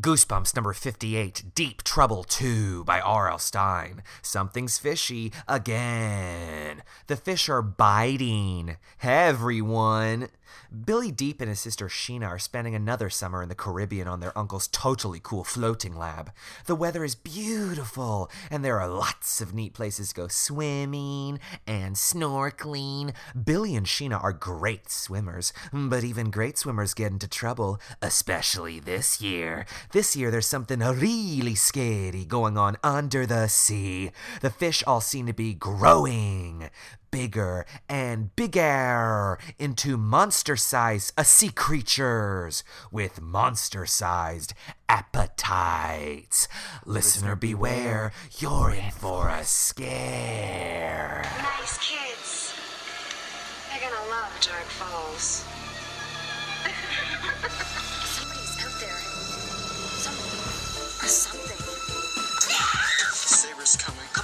Goosebumps number 58, Deep Trouble 2 by R.L. Stine. Something's fishy again. The fish are biting. Everyone. Billy Deep and his sister Sheena are spending another summer in the Caribbean on their uncle's totally cool floating lab. The weather is beautiful, and there are lots of neat places to go swimming and snorkeling. Billy and Sheena are great swimmers, but even great swimmers get into trouble, especially this year. This year, there's something really scary going on under the sea. The fish all seem to be growing bigger and bigger into monster sized uh, sea creatures with monster sized appetites. Listener, beware, you're in for a scare. Nice kids. They're gonna love Dark Falls. Somebody's out there. Somebody or something. Saber's coming.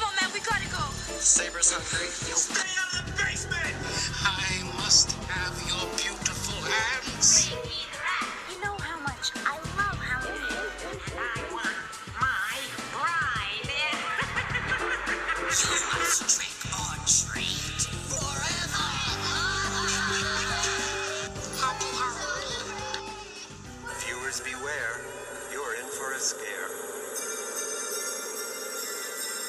Saber's hungry. Stay out of the basement! I must have your beautiful hands. You know how much I love Halloween. I want my bride. You must trick or treat forever. Viewers beware, you're in for a scare.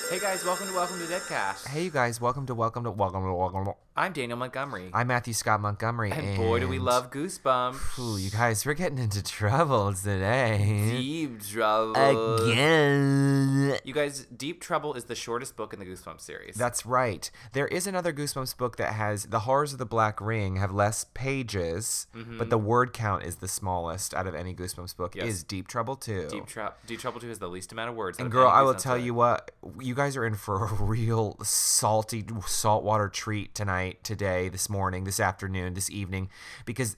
Hey guys, welcome to Welcome to Deadcast. Hey, you guys, welcome to Welcome to Welcome to Welcome to. I'm Daniel Montgomery. I'm Matthew Scott Montgomery. and boy, do we love Goosebumps. Ooh, you guys, we're getting into trouble today. Deep Trouble. Again. You guys, Deep Trouble is the shortest book in the Goosebumps series. That's right. There is another Goosebumps book that has the horrors of the Black Ring have less pages, but mm-hmm. the word count is the smallest out of any Goosebumps book. Yes. Is Deep Trouble too? Deep, Trou- Deep Trouble 2 has the least amount of words. and girl, I will tell you what, you guys are in for a real salty saltwater treat tonight, today, this morning, this afternoon, this evening, because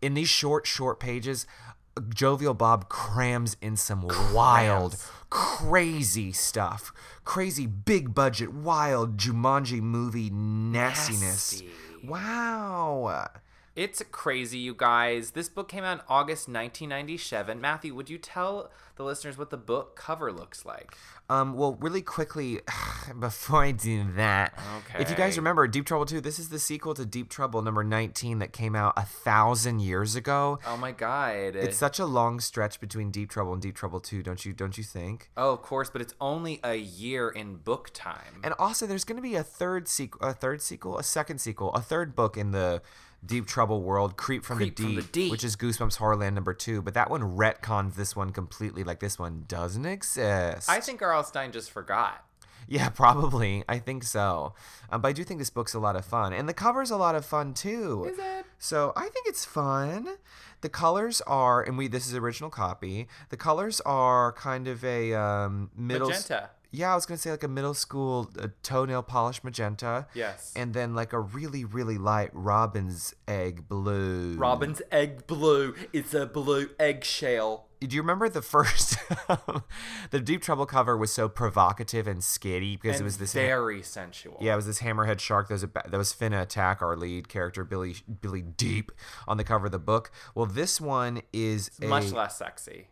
in these short, short pages, Jovial Bob crams in some wild, crazy stuff. Crazy, big budget, wild Jumanji movie nastiness. Nasty. Wow. It's crazy, you guys. This book came out in August 1997. Matthew, would you tell the listeners what the book cover looks like? Um, well, really quickly, before I do that, if you guys remember Deep Trouble 2, this is the sequel to Deep Trouble number 19 that came out a thousand years ago. Oh my god. It's such a long stretch between Deep Trouble and Deep Trouble 2, don't you don't you think? oh, of course, but it's only a year in book time. And also there's going to be a third sequel, a third sequel, a second sequel, a third book in the Deep Trouble world, Creep from, Creep the, from Deep, the Deep. which is Goosebumps Horrorland number 2, but that one retcons this one completely like this one doesn't exist. I think R.L. Stine just forgot. Yeah, probably. I think so. Um, but I do think this book's a lot of fun. And the cover's a lot of fun too. Is it? So I think it's fun. The colors are, and we this is original copy. The colors are kind of a um, middle. Magenta. Yeah, I was gonna say like a middle school uh, toenail polish magenta. Yes. And then like a really really light robin's egg blue. Robin's egg blue. It's a blue eggshell. Do you remember the first? the Deep Trouble cover was so provocative and skitty because And it was this very sensual. Yeah, it was this hammerhead shark that was, about, that was finna attack our lead character, Billy Billy Deep, on the cover of the book. Well, this one is a, much less sexy.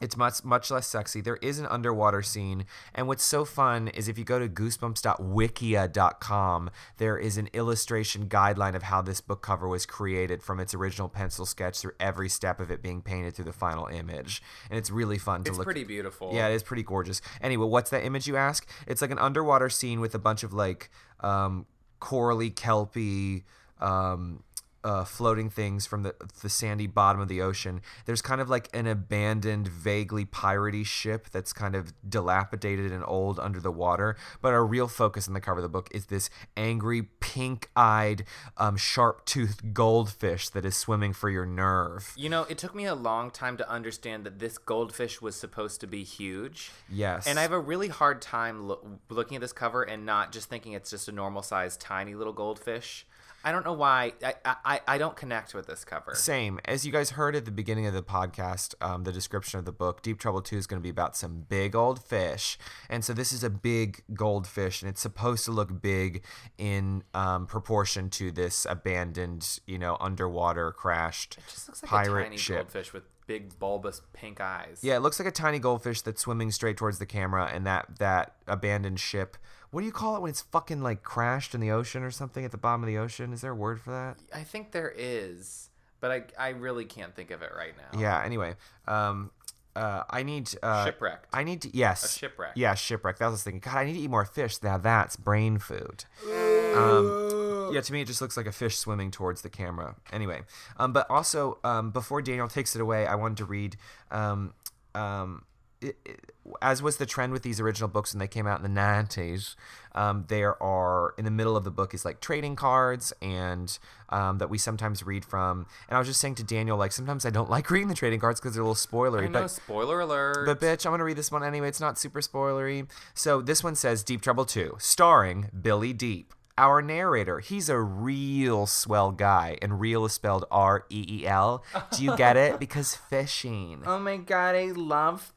It's much much less sexy. There is an underwater scene, and what's so fun is if you go to goosebumps.wikia.com, there is an illustration guideline of how this book cover was created from its original pencil sketch through every step of it being painted through the final image, and it's really fun to It's look. It's pretty beautiful. Yeah, it is pretty gorgeous. Anyway, what's that image you ask? It's like an underwater scene with a bunch of like um, corally, kelpy, um, uh, floating things from the the sandy bottom of the ocean. There's kind of like an abandoned, vaguely piratey ship that's kind of dilapidated and old under the water. But our real focus in the cover of the book is this angry, pink-eyed, um, sharp-toothed goldfish that is swimming for your nerve. You know, it took me a long time to understand that this goldfish was supposed to be huge. Yes, And I have a really hard time lo- looking at this cover and not just thinking it's just a normal sized, tiny little goldfish. I don't know why. I, I, I don't connect with this cover. Same. As you guys heard at the beginning of the podcast, um, the description of the book, Deep Trouble 2 is going to be about some big old fish. And so this is a big goldfish, and it's supposed to look big in um, proportion to this abandoned, you know, underwater crashed It just looks like pirate a tiny ship. goldfish with big bulbous pink eyes. Yeah, it looks like a tiny goldfish that's swimming straight towards the camera, and that that abandoned ship. What do you call it when it's fucking like crashed in the ocean or something at the bottom of the ocean? Is there a word for that? I think there is, but I I really can't think of it right now. Yeah. Anyway, um, uh, I need uh, Shipwrecked. I need to yes. A shipwreck. Yeah, shipwreck. That was thinking. God, I need to eat more fish. Now that's brain food. Um, yeah, to me it just looks like a fish swimming towards the camera. Anyway, um, but also um, before Daniel takes it away, I wanted to read. Um, um, it, it- as was the trend with these original books when they came out in the 90s, um, there are in the middle of the book is like trading cards and um, that we sometimes read from. And I was just saying to Daniel, like sometimes I don't like reading the trading cards because they're a little spoilery. I know. but spoiler alert. but bitch, I'm gonna read this one anyway. It's not super spoilery. So this one says Deep Trouble 2, starring Billy Deep. Our narrator, he's a real swell guy, and real is spelled R E E L. Do you get it? Because fishing. oh my god, I love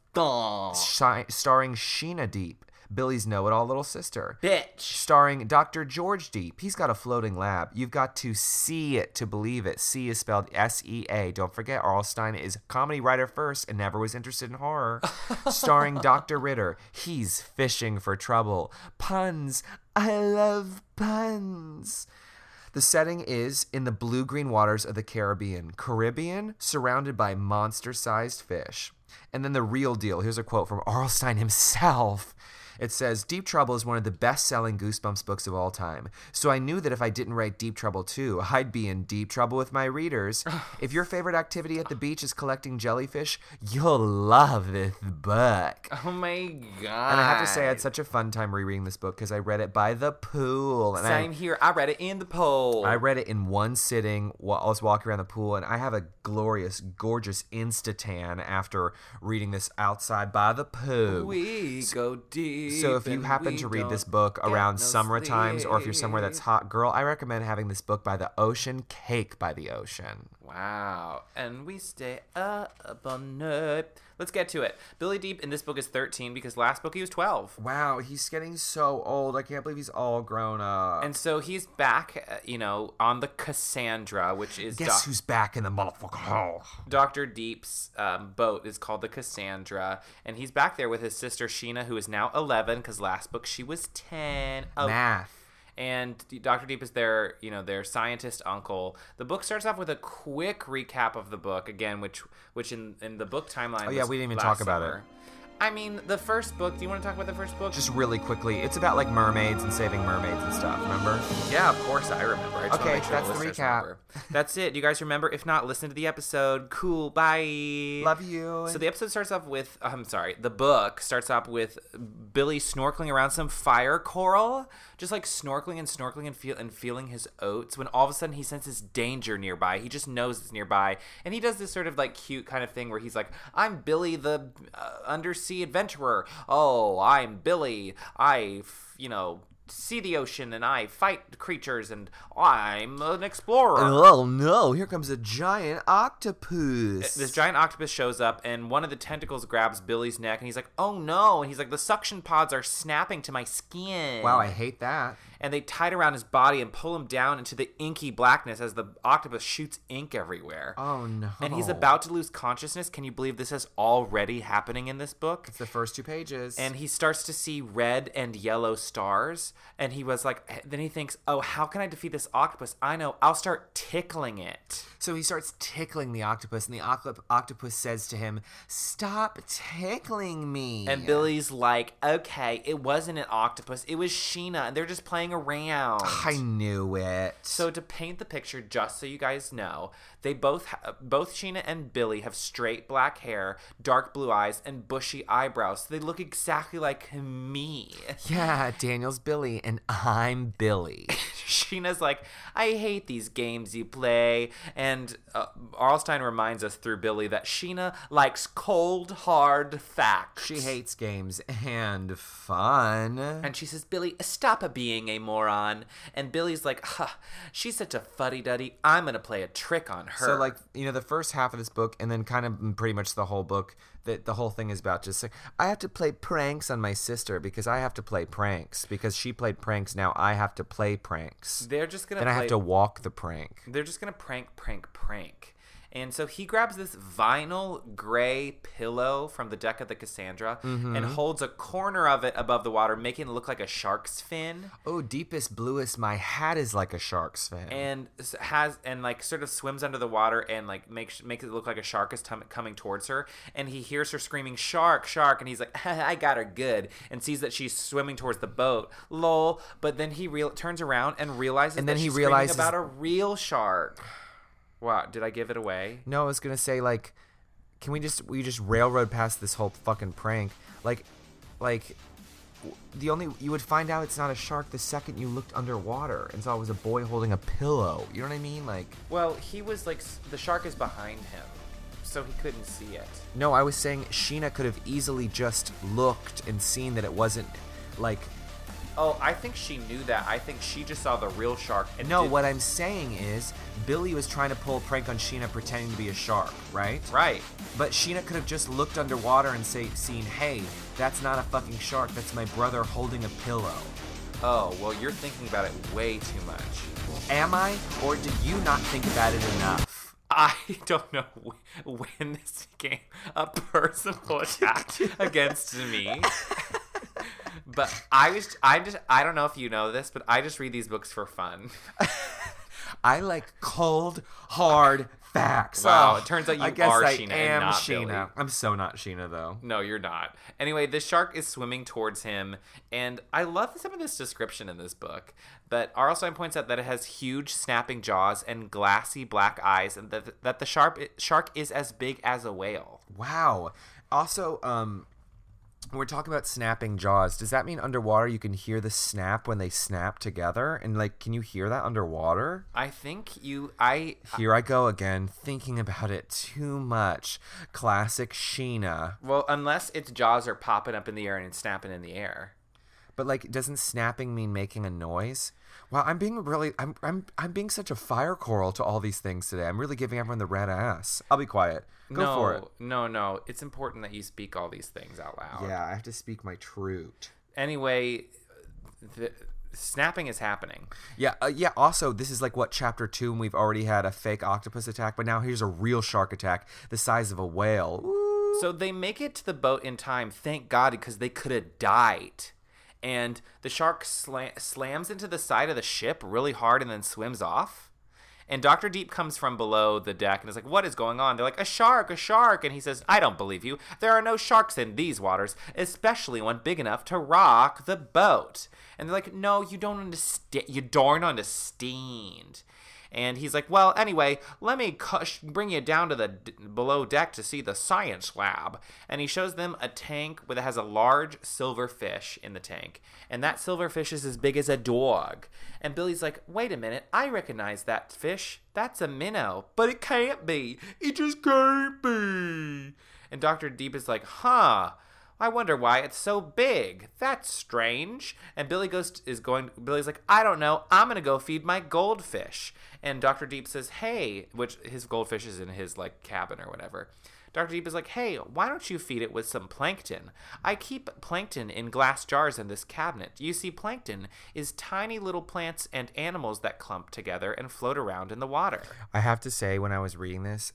Shi- starring Sheena Deep, Billy's know-it-all little sister. Bitch. Starring Dr. George Deep. He's got a floating lab. You've got to see it to believe it. C is spelled S E A. Don't forget, R.L. Stine is comedy writer first and never was interested in horror. Starring Dr. Ritter. He's fishing for trouble. Puns. I love puns. The setting is in the blue green waters of the Caribbean. Caribbean, surrounded by monster sized fish. And then the real deal here's a quote from R.L. Stine himself. It says, Deep Trouble is one of the best selling Goosebumps books of all time. So I knew that if I didn't write Deep Trouble 2, I'd be in deep trouble with my readers. if your favorite activity at the beach is collecting jellyfish, you'll love this book. Oh my god. And I have to say, I had such a fun time rereading this book because I read it by the pool. And I, Same here. I read it in the pool. I read it in one sitting while I was walking around the pool, and I have a glorious, gorgeous insta tan after reading this outside by the pool. We go deep. So if you happen to read this book around no summer times, or if you're somewhere that's hot, girl, I recommend having this book by the ocean, Cake by the Ocean. Wow. And we stay up all night. Let's get to it. Billy Deep in this book is 13 because last book he was 12. Wow, he's getting so old. I can't believe he's all grown up. And so he's back, uh, you know, on the Cassandra, which is guess Doc- who's back in the motherfucker hole? Dr. Deep's um, boat is called the Cassandra, and he's back there with his sister Sheena, who is now 11 because last book she was 10. Oh, Math. And Dr. Deep is their, you know, their scientist uncle. The book starts off with a quick recap of the book again, which which in in the book timeline. Oh, yeah, we didn't even talk about it. I mean, the first book. Do you want to talk about the first book? Just really quickly, it's about like mermaids and saving mermaids and stuff. Remember? yeah, of course I remember. I just Okay, sure that's the recap. remember. That's it. You guys remember? If not, listen to the episode. Cool. Bye. Love you. So the episode starts off with I'm sorry, the book starts off with Billy snorkeling around some fire coral, just like snorkeling and snorkeling and feel and feeling his oats. When all of a sudden he senses danger nearby, he just knows it's nearby, and he does this sort of like cute kind of thing where he's like, "I'm Billy the uh, undersea adventurer. Oh, I'm Billy. I, you know." See the ocean and I fight creatures and I'm an explorer. Oh no, here comes a giant octopus. Uh, this giant octopus shows up and one of the tentacles grabs Billy's neck and he's like, "Oh no." And he's like, "The suction pods are snapping to my skin." wow, I hate that. And they tie it around his body and pull him down into the inky blackness as the octopus shoots ink everywhere. Oh no. And he's about to lose consciousness. Can you believe this is already happening in this book? It's the first two pages. and he starts to see red and yellow stars and he was like eh, then he thinks oh how can i defeat this octopus i know i'll start tickling it so he starts tickling the octopus, and the octop- octopus says to him, "Stop tickling me." and billy's like okay it wasn't an octopus it was sheena and they're just playing around I knew it. so to paint the picture just so you guys know they both ha- both sheena and billy have straight black hair dark blue eyes and bushy eyebrows so they look exactly like me yeah, Daniel's Billy, and I'm Billy. Sheena's like, I hate these games you play. And uh, R.L. Stine reminds us through Billy that Sheena likes cold, hard facts. she hates games and fun. And she says, Billy, stop being a moron. And Billy's like, huh, she's such a fuddy duddy. I'm going to play a trick on her. So like you know the first half of this book and then kind of pretty much the whole book that the whole thing is about just like I have to play pranks on my sister because I have to play pranks because she played pranks now I have to play pranks. they're just going to Then I have to walk the prank. They're just going to prank, prank, prank. And so he grabs this vinyl gray pillow from the deck of the Cassandra Mm-hmm. and holds a corner of it above the water, making it look like a shark's fin. Oh, deepest, bluest, my hat is like a shark's fin. and has and like sort of swims under the water and like makes makes it look like a shark is tum- coming towards her and he hears her screaming shark shark and he's like I got her good and sees that she's swimming towards the boat lol but then he real turns around and realizes And then that he she's realizes- about a real shark wow did I give it away No, I was gonna say like, can we just we just railroad past this whole fucking prank? Like, like the only you would find out it's not a shark the second you looked underwater and saw it was a boy holding a pillow. You know what I mean? Like, well he was like the shark is behind him so he couldn't see it no, I was saying Sheena could have easily just looked and seen that it wasn't like. Oh I think she knew that I think she just saw the real shark and No, did- what I'm saying is Billy was trying to pull a prank on Sheena pretending to be a shark, right? right But Sheena could have just looked underwater and say, seen, hey, that's not a fucking shark. That's my brother holding a pillow. oh well you're thinking about it way too much Am I, or did you not think about it enough? I don't know when this became a personal attack against me. But I was I just I don't know if you know this, but I just read these books for fun. I like cold, hard facts. Wow, Oh, it turns out you I guess are I Sheena and am not Sheena. Billy. I'm so not Sheena though. No, you're not. Anyway, the shark is swimming towards him, and I love some of this description in this book. But R.L. Stine points out that it has huge snapping jaws and glassy black eyes, and that, that the shark shark is as big as a whale. Wow. Also, um, we're talking about snapping jaws, does that mean underwater you can hear the snap when they snap together? And like, can you hear that underwater? I think you I Here I go again, thinking about it too much. Classic Sheena. Well, unless its jaws are popping up in the air and snapping in the air. But like, doesn't snapping mean making a noise? Wow, I'm being really, I'm, I'm, I'm being such a fire coral to all these things today. I'm really giving everyone the red ass. I'll be quiet. Go no, for it. no, no. It's important that you speak all these things out loud. Yeah, I have to speak my truth. Anyway, the, snapping is happening. Yeah, uh, yeah. Also, this is like what chapter two, and we've already had a fake octopus attack, but now here's a real shark attack, the size of a whale. Ooh. So they make it to the boat in time, thank God, because they could have died. And the shark sla- slams into the side of the ship really hard and then swims off. And Dr. Deep comes from below the deck and is like, What is going on? They're like, A shark, a shark. And he says, I don't believe you. There are no sharks in these waters, especially one big enough to rock the boat. And they're like, No, you don't understand. You don't understand. And he's like, "Well, anyway, let me cush- bring you down to the d- below deck to see the science lab." And he shows them a tank that has a large silver fish in the tank, and that silver fish is as big as a dog. And Billy's like, "Wait a minute, I recognize that fish. That's a minnow, but it can't be. It just can't be." And Doctor Deep is like, "Huh." I wonder why it's so big. That's strange. And Billy goes is going. Billy's like, I don't know. I'm gonna go feed my goldfish. And Doctor Deep says, Hey, which his goldfish is in his like cabin or whatever. Doctor Deep is like, Hey, why don't you feed it with some plankton? I keep plankton in glass jars in this cabinet. You see, plankton is tiny little plants and animals that clump together and float around in the water. I have to say, when I was reading this,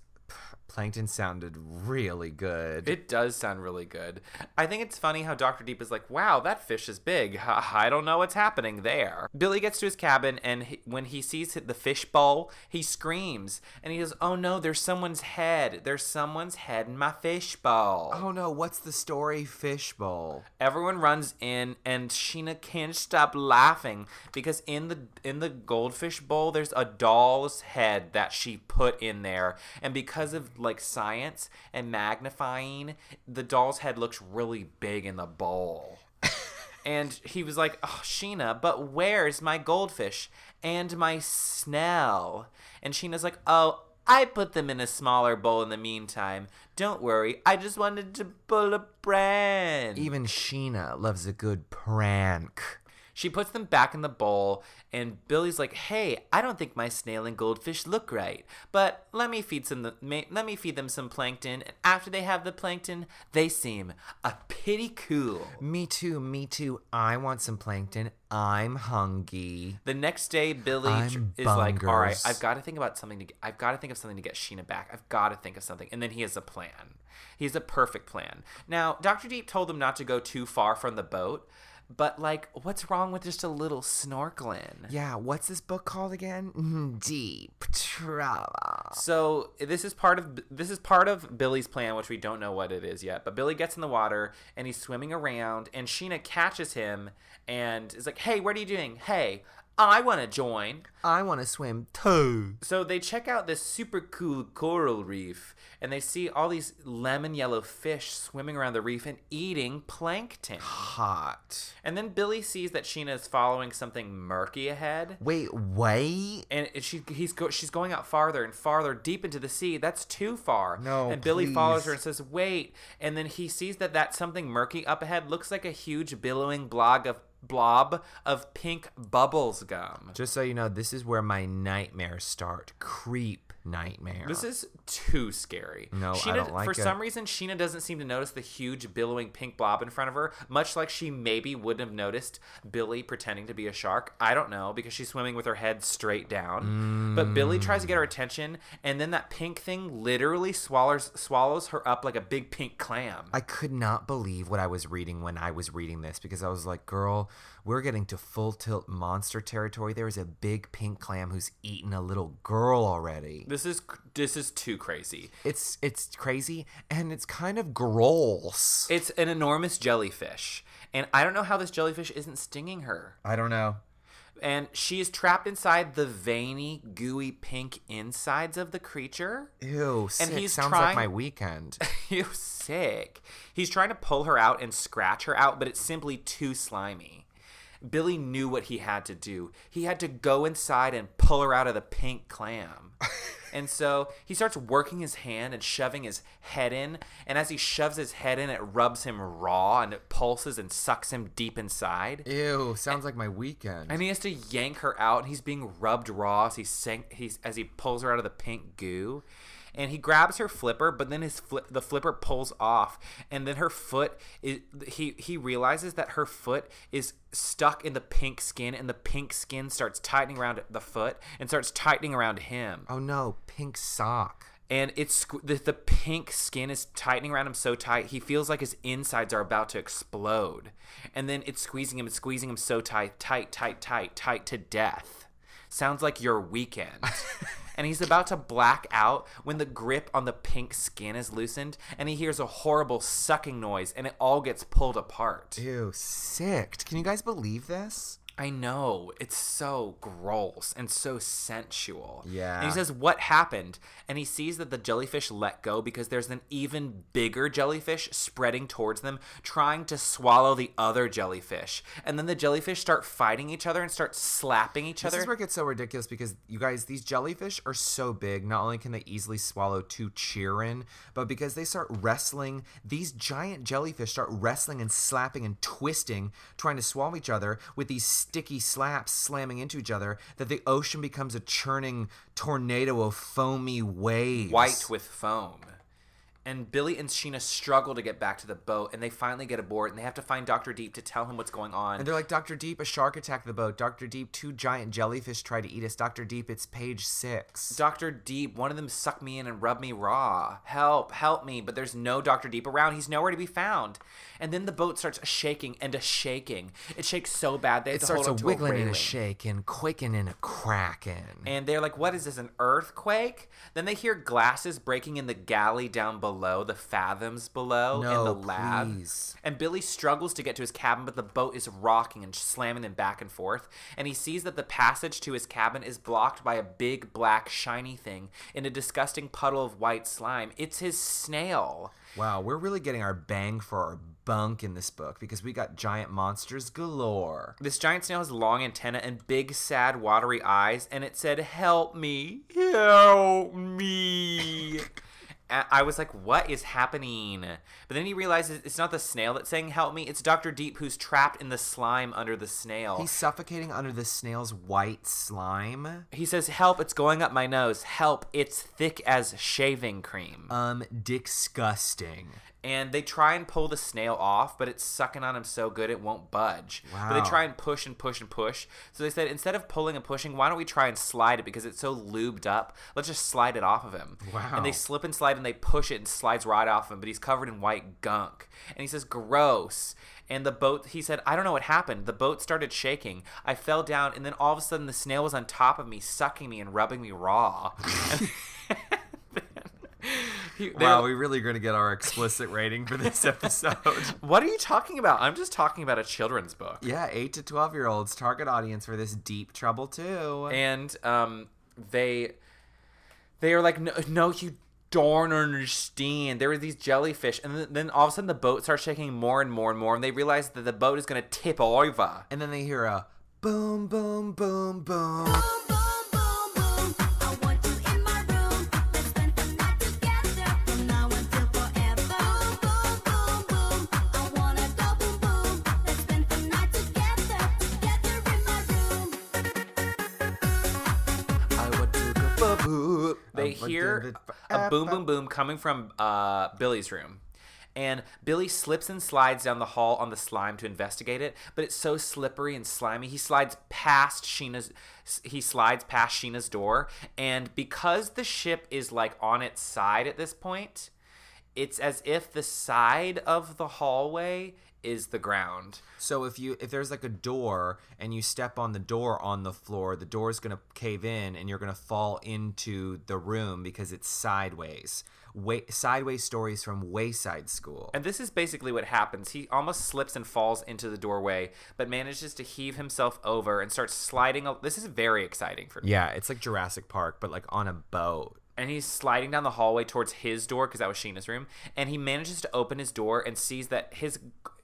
Plankton sounded really good. It does sound really good. I think it's funny how Dr. Deep is like, wow, that fish is big. I don't know what's happening there. Billy gets to his cabin, and he, when he sees the fish bowl, he screams. And he goes, oh no, there's someone's head. There's someone's head in my fish bowl. oh no, what's the story? Fishbowl. Everyone runs in, and Sheena can't stop laughing because in the in the goldfish bowl, there's a doll's head that she put in there, and because of like science and magnifying, the doll's head looks really big in the bowl. and he was like, "Oh, Sheena, but where's my goldfish and my snail? And Sheena's like, "Oh." I put them in a smaller bowl in the meantime. Don't worry, I just wanted to pull a prank. Even Sheena loves a good prank. She puts them back in the bowl, and Billy's like, "Hey, I don't think my snail and goldfish look right, but let me feed some. ma- Let me feed them some plankton. And after they have the plankton, they seem a pity cool." Me too, me too. I want some plankton. I'm hungry. The next day, Billy I'm is like, "All right. I've got to think about something to. Get, I've got to think of something to get Sheena back. I've got to think of something." And then he has a plan. He has a perfect plan. Now, Doctor Deep told them not to go too far from the boat, but like, what's wrong with just a little snorkeling? Yeah, what's this book called again? Mm, Deep Trouble. So this is part of this is part of Billy's plan, which we don't know what it is yet. But Billy gets in the water and he's swimming around, and Sheena catches him and is like, "Hey, what are you doing? Hey, I want to join." I want to swim too. So they check out this super cool coral reef, and they see all these lemon yellow fish swimming around the reef and eating plankton. Hot. And then Billy sees that Sheena is following something murky ahead. Wait, wait. and she he's go, she's going out farther and farther deep into the sea. That's too far. No, And Billy follows her and says, "Wait!" And then he sees that that something murky up ahead looks like a huge billowing blob of blob of pink bubbles gum. Just so you know, this is where my nightmares start. Creep nightmare. This is too scary. No, I Sheena, don't like For it. some reason, Sheena doesn't seem to notice the huge billowing pink blob in front of her, much like she maybe wouldn't have noticed Billy pretending to be a shark. I don't know because she's swimming with her head straight down. But Billy tries to get her attention, and then that pink thing literally swallows swallows her up like a big pink clam. I could not believe what I was reading when I was reading this because I was like, girl, we're getting to full tilt monster territory. There is a big pink clam who's eaten a little girl already. this is this is too crazy. It's it's crazy and it's kind of gross. It's an enormous jellyfish, and I don't know how this jellyfish isn't stinging her. I don't know. and she is trapped inside the veiny, gooey pink insides of the creature. Ew, sick. he's sounds trying- like my weekend. Ew, sick. He's trying to pull her out and scratch her out, but it's simply too slimy. Billy knew what he had to do. He had to go inside and pull her out of the pink clam. and so he starts working his hand and shoving his head in. And as he shoves his head in, it rubs him raw and it pulses and sucks him deep inside. Ew, sounds like my weekend. And he has to yank her out, and he's being rubbed raw as he sank, he's as he pulls her out of the pink goo. And he grabs her flipper, but then his flip, the flipper pulls off, and then her foot is he he realizes that her foot is stuck in the pink skin, and the pink skin starts tightening around the foot and starts tightening around him. Oh no, pink sock. and it's the, the pink skin is tightening around him so tight he feels like his insides are about to explode. And then it's squeezing him it's squeezing him so tight tight tight tight tight to death. Sounds like your weekend and he's about to black out when the grip on the pink skin is loosened and he hears a horrible sucking noise and it all gets pulled apart Ew, sick. Can you guys believe this? I know. It's so gross and so sensual. Yeah. And he says, What happened? And he sees that the jellyfish let go because there's an even bigger jellyfish spreading towards them, trying to swallow the other jellyfish. And then the jellyfish start fighting each other and start slapping each This other. This is where it gets so ridiculous because you guys, these jellyfish are so big. Not only can they easily swallow two cheerin, but because they start wrestling, these giant jellyfish start wrestling and slapping and twisting, trying to swallow each other with these sticky slaps slamming into each other. That the ocean becomes a churning tornado of foamy waves. white with foam. And Billy and Sheena struggle to get back to the boat, and they finally get aboard, and they have to find Dr. Deep to tell him what's going on. And they're like, Dr. Deep, a shark attacked the boat. Dr. Deep, two giant jellyfish tried to eat us. Dr. Deep, it's page six. Dr. Deep, one of them sucked me in and rubbed me raw. Help, help me. But there's no Dr. Deep around. He's nowhere to be found. And then the boat starts shaking and a shaking. It shakes so bad that it starts a wiggling a and a shaking, quaking and a cracking. And they're like, what is this, an earthquake? Then they hear glasses breaking in the galley down below, the fathoms below in the lab. please. And Billy struggles to get to his cabin, but the boat is rocking and slamming him back and forth. And he sees that the passage to his cabin is blocked by a big, black, shiny thing in a disgusting puddle of white slime. It's his snail. Wow, we're really getting our bang for our bunk in this book because we got giant monsters galore. This giant snail has long antenna and big, sad, watery eyes, and it said, Help me, help me. I was like, what is happening? But then he realizes it's not the snail that's saying help me. It's Dr. Deep who's trapped in the slime under the snail. He's suffocating under the snail's white slime. he says, help, it's going up my nose. Help, it's thick as shaving cream. Um, disgusting. And they try and pull the snail off, but it's sucking on him so good it won't budge. But they try and push and push and push. So they said instead of pulling and pushing, why don't we try and slide it because it's so lubed up? Let's just slide it off of him. Wow. And they slip and slide and they push it and slides right off him, but he's covered in white gunk. And he says, "Gross." And the boat, he said, I don't know what happened. The boat started shaking. I fell down, and then all of a sudden, the snail was on top of me, sucking me and rubbing me raw. Wow, were- we really going to get our explicit rating for this episode. What are you talking about? I'm just talking about a children's book. yeah, 8 to 12 year olds, target audience for this deep trouble, too. And um, they they are like, no, no, you don't understand. There were these jellyfish, and then, then all of a sudden the boat starts shaking more and more and more, and they realize that the boat is gonna tip over. and then they hear a boom. Boom, boom, boom, hear a boom, boom, boom coming from uh, Billy's room. And Billy slips and slides down the hall on the slime to investigate it, but it's so slippery and slimy. He slides past Sheena's he slides past Sheena's door, and because the ship is like on its side at this point, it's as if the side of the hallway is the ground. So if you if there's like a door and you step on the door on the floor, the door is gonna cave in and you're gonna fall into the room because it's sideways. Way, sideways stories from Wayside School. And this is basically what happens. He almost slips and falls into the doorway, but manages to heave himself over and starts sliding. This is very exciting for me. yeah, it's like Jurassic Park, but like on a boat. And he's sliding down the hallway towards his door because that was Sheena's room. And he manages to open his door and sees that his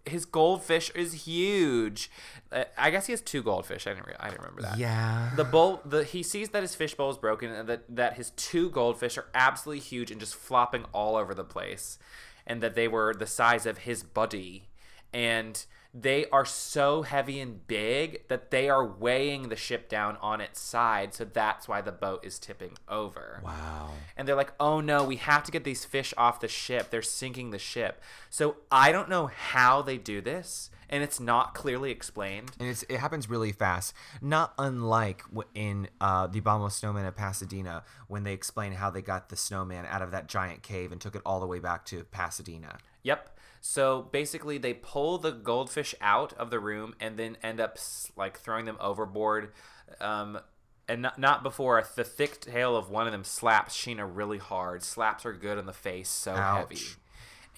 his goldfish is huge. Uh, I guess he has two goldfish. I didn't. Re- I didn't remember that. Yeah. The bowl. The he sees that his fish bowl is broken and that that his two goldfish are absolutely huge and just flopping all over the place, and that they were the size of his body, and they are so heavy and big that they are weighing the ship down on its side. So that's why the boat is tipping over. Wow. And they're like, oh no, we have to get these fish off the ship. They're sinking the ship. So I don't know how they do this, and it's not clearly explained. And it's, it happens really fast. Not unlike in uh, the Abominable Snowman at Pasadena when they explain how they got the snowman out of that giant cave and took it all the way back to Pasadena. Yep. So basically, they pull the goldfish out of the room and then end up like throwing them overboard. Um, and not, not before the thick tail of one of them slaps Sheena really hard, slaps her good in the face, so heavy.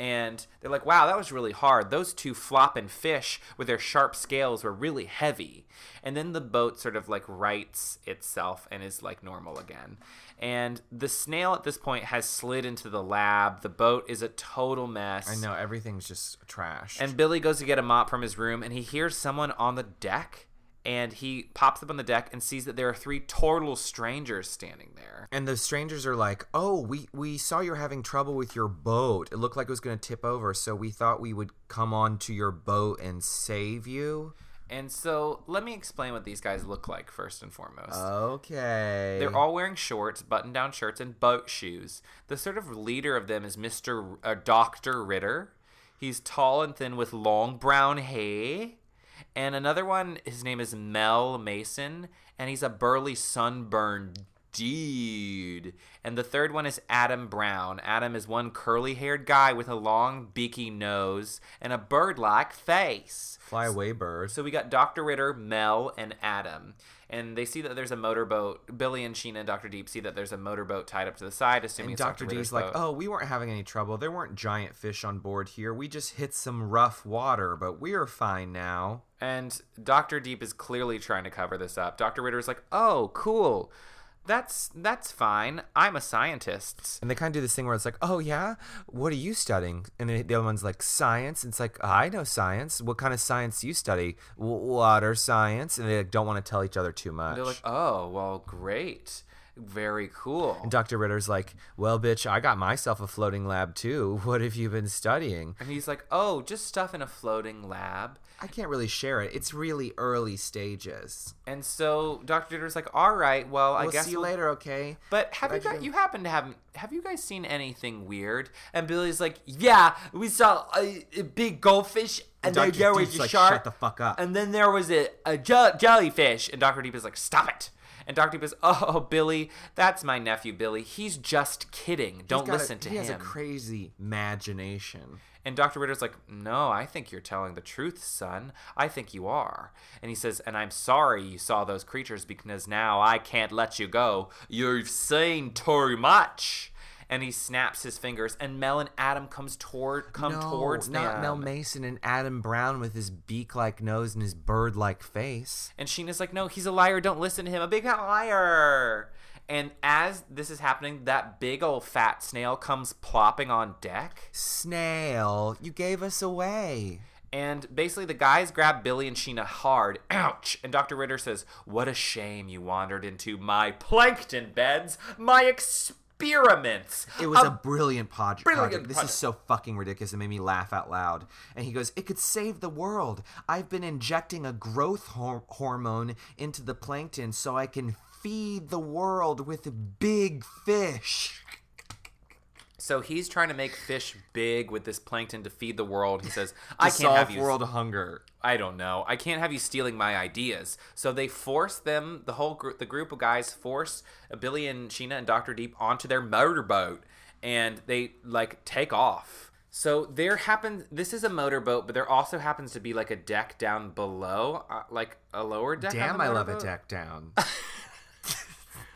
And they're like, wow, that was really hard. Those two flopping fish with their sharp scales were really heavy. And then the boat sort of like rights itself and is like normal again. And the snail at this point has slid into the lab. The boat is a total mess. I know everything's just trash. And Billy goes to get a mop from his room and he hears someone on the deck. And he pops up on the deck and sees that there are three total strangers standing there. And the strangers are like, "Oh, we we saw you're having trouble with your boat. It looked like it was going to tip over, so we thought we would come on to your boat and save you." And so let me explain what these guys look like first and foremost. Okay. They're all wearing shorts, button-down shirts, and boat shoes. The sort of leader of them is Mister uh, Doctor Ritter. He's tall and thin with long brown hair. And another one, his name is Mel Mason, and he's a burly, sunburned dude. And the third one is Adam Brown. Adam is one curly-haired guy with a long, beaky nose and a bird-like face. fly away bird. So we got Dr. Ritter, Mel, and Adam. And they see that there's a motorboat. Billy and Sheena and Dr. Deep see that there's a motorboat tied up to the side, assuming and Dr. Dr. D's Ritter's like, boat. "Oh, we weren't having any trouble. There weren't giant fish on board here. We just hit some rough water, but we're fine now." And Dr. Deep is clearly trying to cover this up. Dr. Ritter is like, oh, cool. That's that's fine. I'm a scientist. And they kind of do this thing where it's like, "Oh yeah, what are you studying?" And then the other one's like, "Science." And it's like, "I know science. What kind of science do you study?" "W- Water science. And they like, don't want to tell each other too much. They're like, oh, well, great. Very cool. And Dr. Ritter's like, well, bitch, I got myself a floating lab too. What have you been studying? And he's like, "Oh, just stuff in a floating lab." I can't really share it. It's really early stages. And so Dr. Ritter's like, "All right, well, I we'll guess see you we'll- later, okay? But have you Glad you guys, you happen to have have you guys seen anything weird? And Billy's like, yeah, we saw a, a big goldfish, and Dr. then there was a like, shark, "Shut the fuck up." and then there was a, a je- jellyfish, and Doctor Deep is like, stop it. And Deep is, oh Billy, that's my nephew Billy. He's just kidding. Don't He's a- listen to he him. He has a crazy imagination. And Dr. Ritter's like, No, I think you're telling the truth, son. I think you are. And he says, And I'm sorry you saw those creatures because now I can't let you go. You've seen too much. And he snaps his fingers, and Mel and Adam comes toward come no, towards not them. Mel Mason and Adam Brown with his beak-like nose and his bird-like face. And Sheena's like, No, he's a liar. Don't listen to him. A big fat liar. And as this is happening, that big old fat snail comes plopping on deck. Snail, you gave us away. And basically, the guys grab Billy and Sheena hard. Ouch! And Dr. Ritter says, What a shame you wandered into my plankton beds, my experiments. It was a, A brilliant pod- brilliant project. This project. is so fucking ridiculous. It made me laugh out loud. And he goes, "It could save the world. I've been injecting a growth hor- hormone into the plankton so I can feed the world with big fish." So he's trying to make fish big with this plankton to feed the world. He says, "I can't solve have you." world hunger. I don't know. I can't have you stealing my ideas. So they force them, the whole group, the group of guys force Billy and Sheena and Dr. Deep onto their motorboat and they like take off. So there happens, this is a motorboat, but there also happens to be like a deck down below, uh, like a lower deck. Damn, I love a deck down.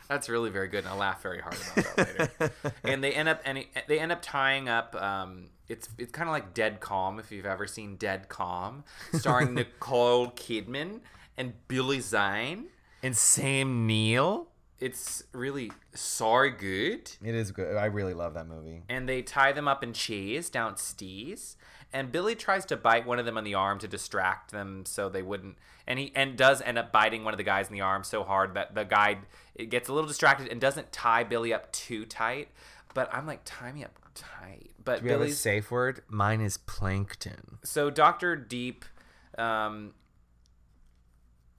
That's really very good, and I'll laugh very hard about that later. and they end up and they end up tying up. Um, it's it's kind of like Dead Calm if you've ever seen Dead Calm, starring Nicole Kidman and Billy Zane. and Sam Neill. It's really so good. It is good. I really love that movie. And they tie them up in cheese down stees. And Billy tries to bite one of them on the arm to distract them so they wouldn't. And he and does end up biting one of the guys in the arm so hard that the guy it gets a little distracted and doesn't tie Billy up too tight. But I'm like, tie me up tight. But Do we have a Billy's safe word? Mine is plankton. so Doctor Deep, um,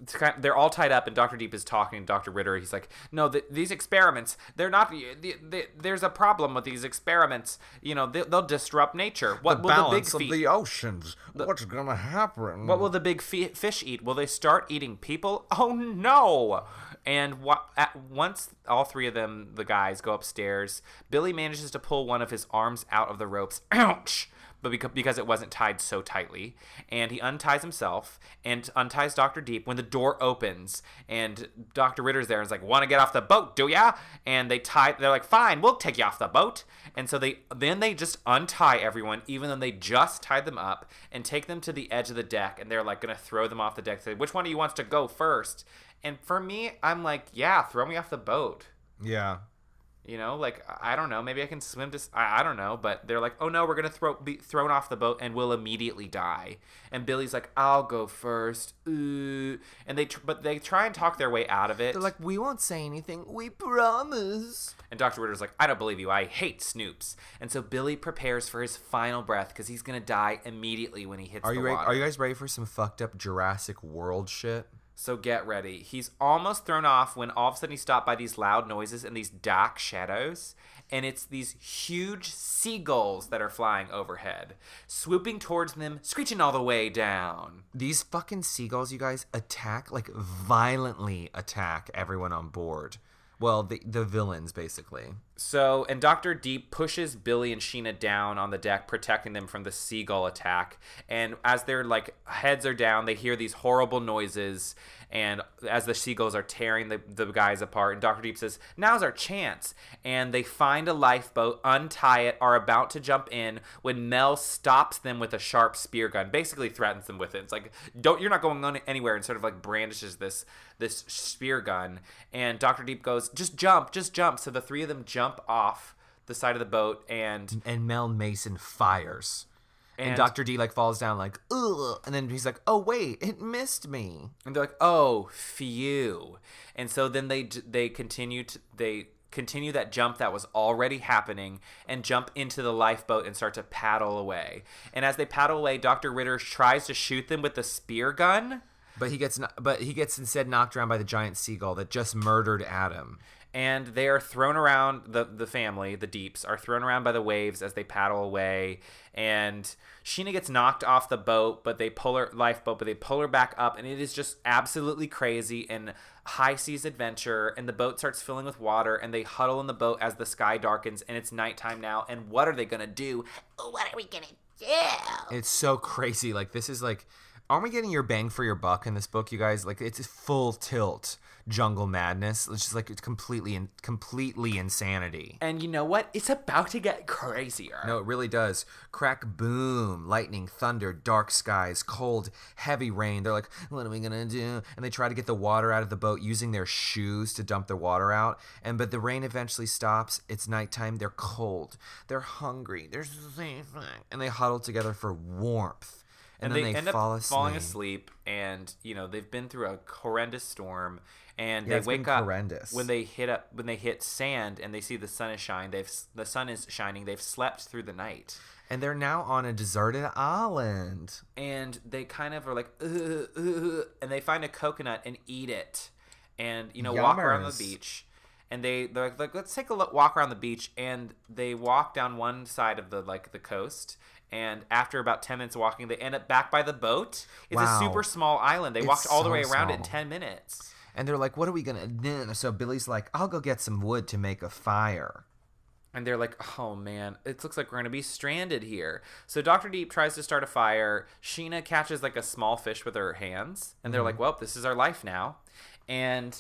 it's kind- they're all tied up, and Doctor Deep is talking to Doctor Ritter. He's like, "No, th- these experiments, they're not. The, the, there's a problem with these experiments. You know, they, they'll disrupt nature. What will the big fi- oceans. What's gonna happen? what will the big fi- fish eat? Will they start eating people? Oh no!" And wa- at once all three of them, the guys, go upstairs. Billy manages to pull one of his arms out of the ropes. Ouch! But because, because it wasn't tied so tightly, and he unties himself and unties Doctor Deep when the door opens, and Doctor Ritter's there and is like, "Want to get off the boat, do ya?" And they tie. They're like, "Fine, we'll take you off the boat." And so they then they just untie everyone, even though they just tied them up, and take them to the edge of the deck, and they're like gonna throw them off the deck. Say, which one of you wants to go first? And for me, I'm like, yeah, throw me off the boat. Yeah. You know, like I I don't know, maybe I can swim to. I don't know, but they're like, oh no, we're gonna throw be thrown off the boat and we'll immediately die. And Billy's like, I'll go first. Ooh. And they, tr- but they try and talk their way out of it. They're like, we won't say anything. We promise. And Dr. Ritter's like, I don't believe you. I hate Snoops. And so Billy prepares for his final breath because he's gonna die immediately when he hits Are the you ready? water. Are you guys ready for some fucked up Jurassic World shit? So get ready. He's almost thrown off when all of a sudden he's stopped by these loud noises and these dark shadows. And it's these huge seagulls that are flying overhead, swooping towards them, screeching all the way down. These fucking seagulls, you guys, attack like violently attack everyone on board. Well, the the villains basically. So, and Dr. Deep pushes Billy and Sheena down on the deck, protecting them from the seagull attack. And as their like heads are down, they hear these horrible noises. And as the seagulls are tearing the, the guys apart, and Dr. Deep says, Now's our chance. And they find a lifeboat, untie it, are about to jump in when Mel stops them with a sharp spear gun, basically threatens them with it. It's like, Don't you're not going on anywhere, and sort of like brandishes this this spear gun. And Dr. Deep goes, Just jump, just jump. So the three of them jump off the side of the boat and And Mel Mason fires. And, And- Dr. D like falls down like, ugh. And then he's like, oh, wait, it missed me. and they're like, "Oh, phew!" And so then they they continue to they continue that jump that was already happening and jump into the lifeboat and start to paddle away. And as they paddle away, Doctor Ritter tries to shoot them with the spear gun. But he gets, but he gets instead knocked around by the giant seagull that just murdered Adam. And they are thrown around the the family the deeps are thrown around by the waves as they paddle away and sheena gets knocked off the boat but they pull her lifeboat but they pull her back up and it is just absolutely crazy and high seas adventure and the boat starts filling with water and they huddle in the boat as the sky darkens and it's nighttime now and what are they gonna do What are we gonna do? It's so crazy. Like this is like, aren't we getting your bang for your buck in this book, you guys? Like it's full tilt jungle madness. It's just like it's completely, in, completely insanity. and you know what it's about to get crazier No, it really does. Crack, boom, lightning, thunder, dark skies, cold, heavy rain. They're like, what are we gonna do? And they try to get the water out of the boat using their shoes to dump the water out. And but the rain eventually stops. It's nighttime. They're cold. They're hungry. They're and they huddle together for warmth. And, and, then they, they, end fall up asleep. falling asleep and you know they've been through a horrendous storm and Yeah, they wake up horrendous. when they hit up when they hit sand and they see the sun is shining they've the sun is shining they've slept through the night And they're now on a deserted island. and they kind of are like "Ugh, ugh," and they find a coconut and eat it and you know walk around the beach and they they're like, let's take a look, walk around the beach and they walk down one side of the like the coast and after about 10 minutes walking they end up back by the boat it's Wow. a super small island they It's walked all the way around it in 10 minutes And they're like, what are we gonna do? So Billy's like, I'll go get some wood to make a fire. and they're like, "Oh man, it looks like we're gonna be stranded here." So Doctor Deep tries to start a fire. Sheena catches like a small fish with her hands, and they're mm-hmm. like, "Well, this is our life now." And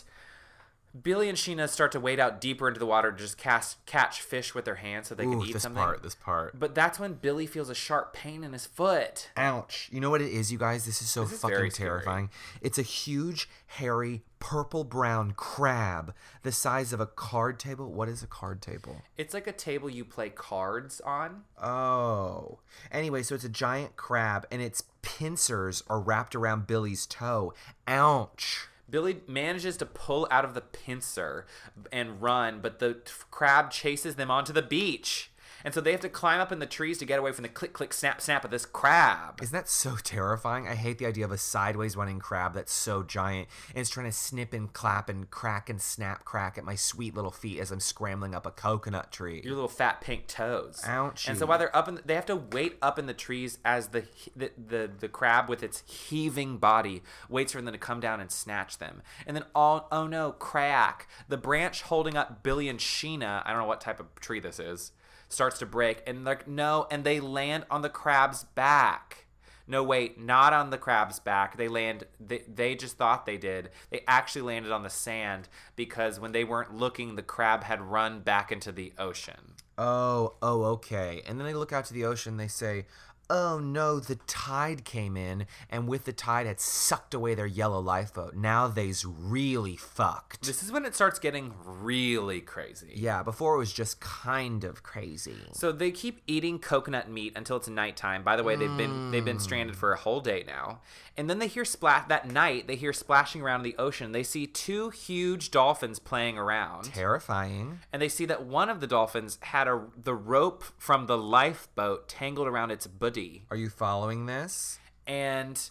Billy and Sheena start to wade out deeper into the water to just cast, catch fish with their hands so they can Ooh, eat this something. part, this part. But that's when Billy feels a sharp pain in his foot. Ouch. You know what it is, you guys? This is so This is fucking very scary. terrifying. It's a huge, hairy, purple brown crab the size of a card table. What is a card table? It's like a table you play cards on. Oh. Anyway, so it's a giant crab and its pincers are wrapped around Billy's toe. Ouch. Billy manages to pull out of the pincer and run, but the crab chases them onto the beach. And so they have to climb up in the trees to get away from the click, click, snap, snap of this crab. Isn't that so terrifying? I hate the idea of a sideways running crab that's so giant and it's trying to snip and clap and crack and snap crack at my sweet little feet as I'm scrambling up a coconut tree. Your little fat pink toes. Ouchie. And so while they're up in, the, they have to wait up in the trees as the, the the the crab with its heaving body waits for them to come down and snatch them. And then all oh no, crack! The branch holding up Billy and Sheena, I don't know what type of tree this is, starts to break. And like no, and they land on the crab's back. No, wait, not on the crab's back. They land. They, they just thought they did. They actually landed on the sand because when they weren't looking, the crab had run back into the ocean. Oh, oh, okay. And then they look out to the ocean. They say, "Oh no, the tide came in, and with the tide had sucked away their yellow lifeboat. Now they's really fucked." This is when it starts getting really crazy. yeah, before it was just kind of crazy. So they keep eating coconut meat until it's nighttime. By the way, they've been they've been stranded for a whole day now. And then they hear splash that night. They hear splashing around in the ocean. They see two huge dolphins playing around. Terrifying. and they see that one of the dolphins had a the rope from the lifeboat tangled around its buddy. Are you following this? and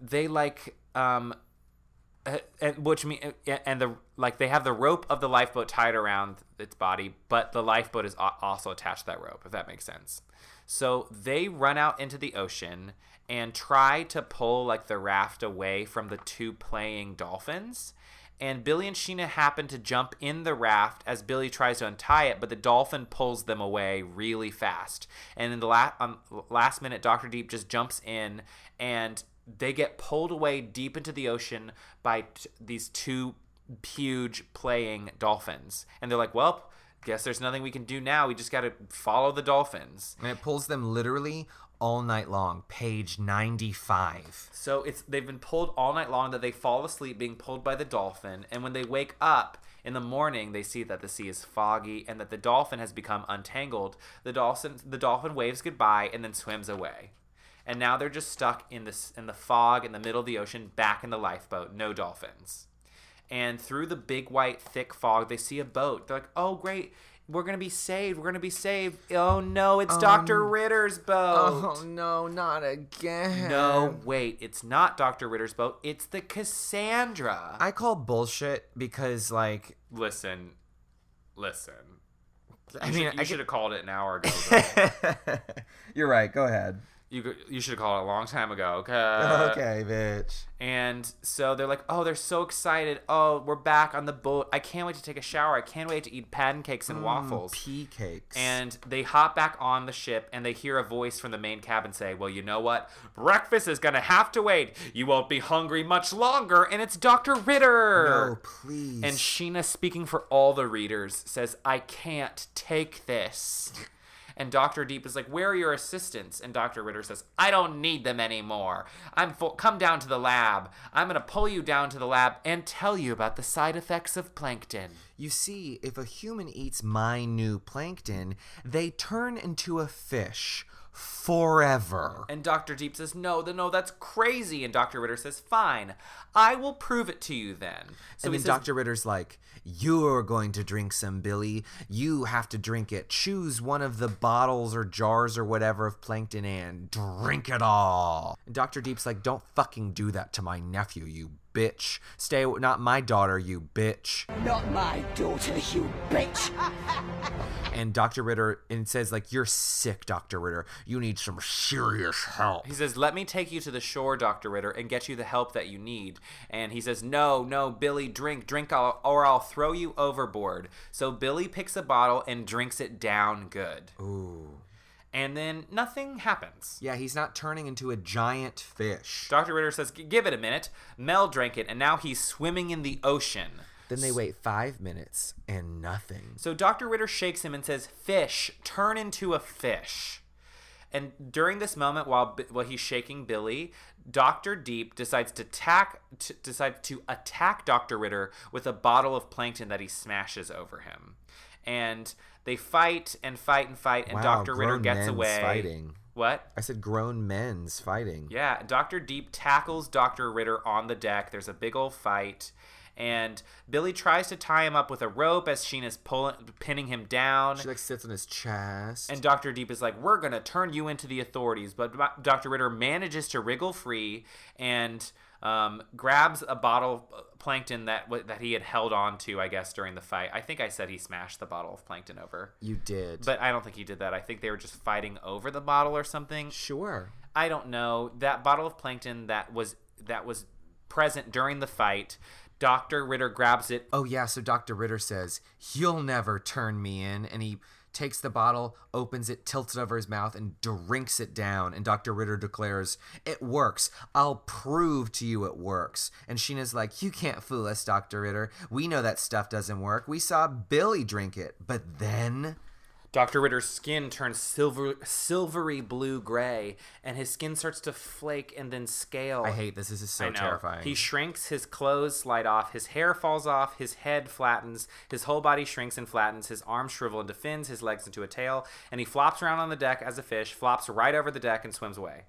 they like um uh, and which mean uh, and the like they have the rope of the lifeboat tied around its body but the lifeboat is also attached to that rope if that makes sense so they run out into the ocean and try to pull like the raft away from the two playing dolphins and Billy and Sheena happen to jump in the raft as Billy tries to untie it, but the dolphin pulls them away really fast. And in the la- um, last minute, Doctor Deep just jumps in, and they get pulled away deep into the ocean by t- these two huge playing dolphins. And they're like, "Well, guess there's nothing we can do now. We just got to follow the dolphins." And it pulls them literally all night long. Page 95. So it's they've been pulled all night long that they fall asleep being pulled by the dolphin, and when they wake up in the morning, they see that the sea is foggy and that the dolphin has become untangled. The dolphin the dolphin waves goodbye and then swims away. And now they're just stuck in this in the fog in the middle of the ocean, back in the lifeboat, no dolphins. And through the big white thick fog, they see a boat. They're like, "Oh great, we're gonna be saved. We're gonna be saved." Oh no, it's um, Doctor Ritter's boat. Oh no, not again. No, wait, it's not Dr. Ritter's boat. It's the Cassandra. I call bullshit because like listen, listen. I You mean should, you I should have called it an hour ago. girl. You're right. Go ahead. You you should have called it a long time ago. Okay. okay, bitch. And so they're like, oh, they're so excited. Oh, we're back on the boat. I can't wait to take a shower. I can't wait to eat pancakes and mm, waffles. Pea cakes. And they hop back on the ship and they hear a voice from the main cabin say, Well, you know what? Breakfast is going to have to wait. You won't be hungry much longer. And it's Dr. Ritter. no, please. And Sheena, speaking for all the readers, says, I can't take this. And Dr. Deep is like, Where are your assistants? And Dr. Ritter says, I don't need them anymore. I'm full. Come down to the lab. I'm going to pull you down to the lab and tell you about the side effects of plankton. You see, if a human eats my new plankton, they turn into a fish forever. And Dr. Deep says, No, no, that's crazy. And Dr. Ritter says, Fine. I will prove it to you then. So and he then says, Dr. Ritter's like, You're going to drink some, Billy. You have to drink it. Choose one of the bottles or jars or whatever of plankton and drink it all. And Dr. Deep's like, Don't fucking do that to my nephew, you bitch. Stay, not my daughter, you bitch. Not my daughter, you bitch. And Dr. Ritter and says, like, You're sick, Dr. Ritter. You need some serious help. He says, Let me take you to the shore, Dr. Ritter, and get you the help that you need. And he says, No, no, Billy, drink, drink, or I'll throw you overboard. So Billy picks a bottle and drinks it down good. Ooh. And then nothing happens. Yeah, he's not turning into a giant fish. Dr. Ritter says, Give it a minute. Mel drank it, and now he's swimming in the ocean. Then they wait five minutes and nothing. So Dr. Ritter shakes him and says, "Fish, turn into a fish." And during this moment, while while he's shaking Billy, Doctor Deep decides to attack t- decides to attack Doctor Ritter with a bottle of plankton that he smashes over him, and they fight and fight and fight, and Wow, Doctor Ritter grown gets men's away. fighting. What? I said grown men's fighting. Yeah, Dr. Deep tackles Dr. Ritter on the deck. There's a big old fight. And Billy tries to tie him up with a rope as Sheena's pulling, pinning him down. She like sits on his chest. And Dr. Deep is like, We're going to turn you into the authorities. But Dr. Ritter manages to wriggle free and um, grabs a bottle of plankton that, that he had held on to, I guess, during the fight. I think I said he smashed the bottle of plankton over. you did. But I don't think he did that. I think they were just fighting over the bottle or something. sure. I don't know that bottle of plankton that was that was present during the fight. Doctor Ritter grabs it. Oh yeah, so Dr. Ritter says, "You'll never turn me in." And he takes the bottle, opens it, tilts it over his mouth and drinks it down. And Dr. Ritter declares, "It works. I'll prove to you it works." And Sheena's like, "You can't fool us, Dr. Ritter. We know that stuff doesn't work. We saw Billy drink it." But then Doctor Ritter's skin turns silver, silvery blue gray, and his skin starts to flake and then scale. I hate this. This is so terrifying. He shrinks, his clothes slide off, his hair falls off, his head flattens, his whole body shrinks and flattens, his arms shrivel into fins, his legs into a tail, and he flops around on the deck as a fish, flops right over the deck, and swims away.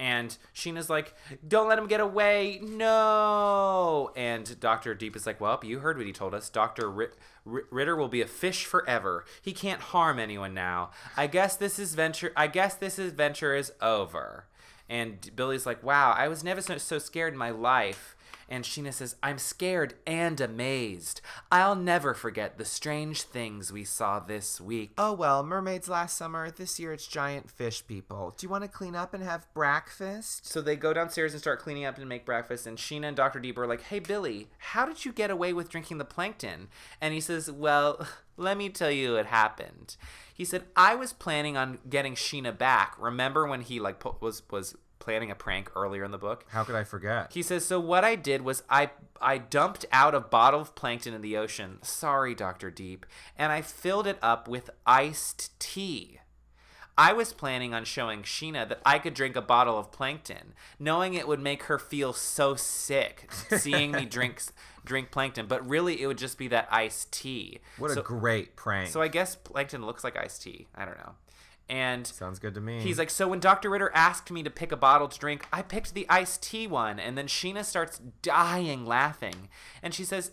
And Sheena's like, "Don't let him get away, no!" And Doctor Deep is like, "Well, you heard what he told us. Rit- Ritter will be a fish forever. He can't harm anyone now. I guess this is venture. I guess this adventure is over." And Billy's like, "Wow, I was never so, so scared in my life." And Sheena says, I'm scared and amazed. I'll never forget the strange things we saw this week. Oh well, mermaids last summer. This year it's giant fish people. Do you want to clean up and have breakfast? So they go downstairs and start cleaning up and make breakfast. And Sheena and Dr. Deep are like, Hey, Billy, how did you get away with drinking the plankton? And he says, Well, let me tell you what happened. He said, I was planning on getting Sheena back. Remember when he like pu- was was planning a prank earlier in the book? How could I forget? He says, "So what I did was I I dumped out a bottle of plankton in the ocean. Sorry, Doctor Deep, and I filled it up with iced tea. I was planning on showing Sheena that I could drink a bottle of plankton, knowing it would make her feel so sick seeing me drink drink plankton, but really it would just be that iced tea. What So- a great prank. So I guess plankton looks like iced tea. I don't know. And Sounds good to me. He's like, so when Dr. Ritter asked me to pick a bottle to drink, I picked the iced tea one. And then Sheena starts dying laughing. And she says,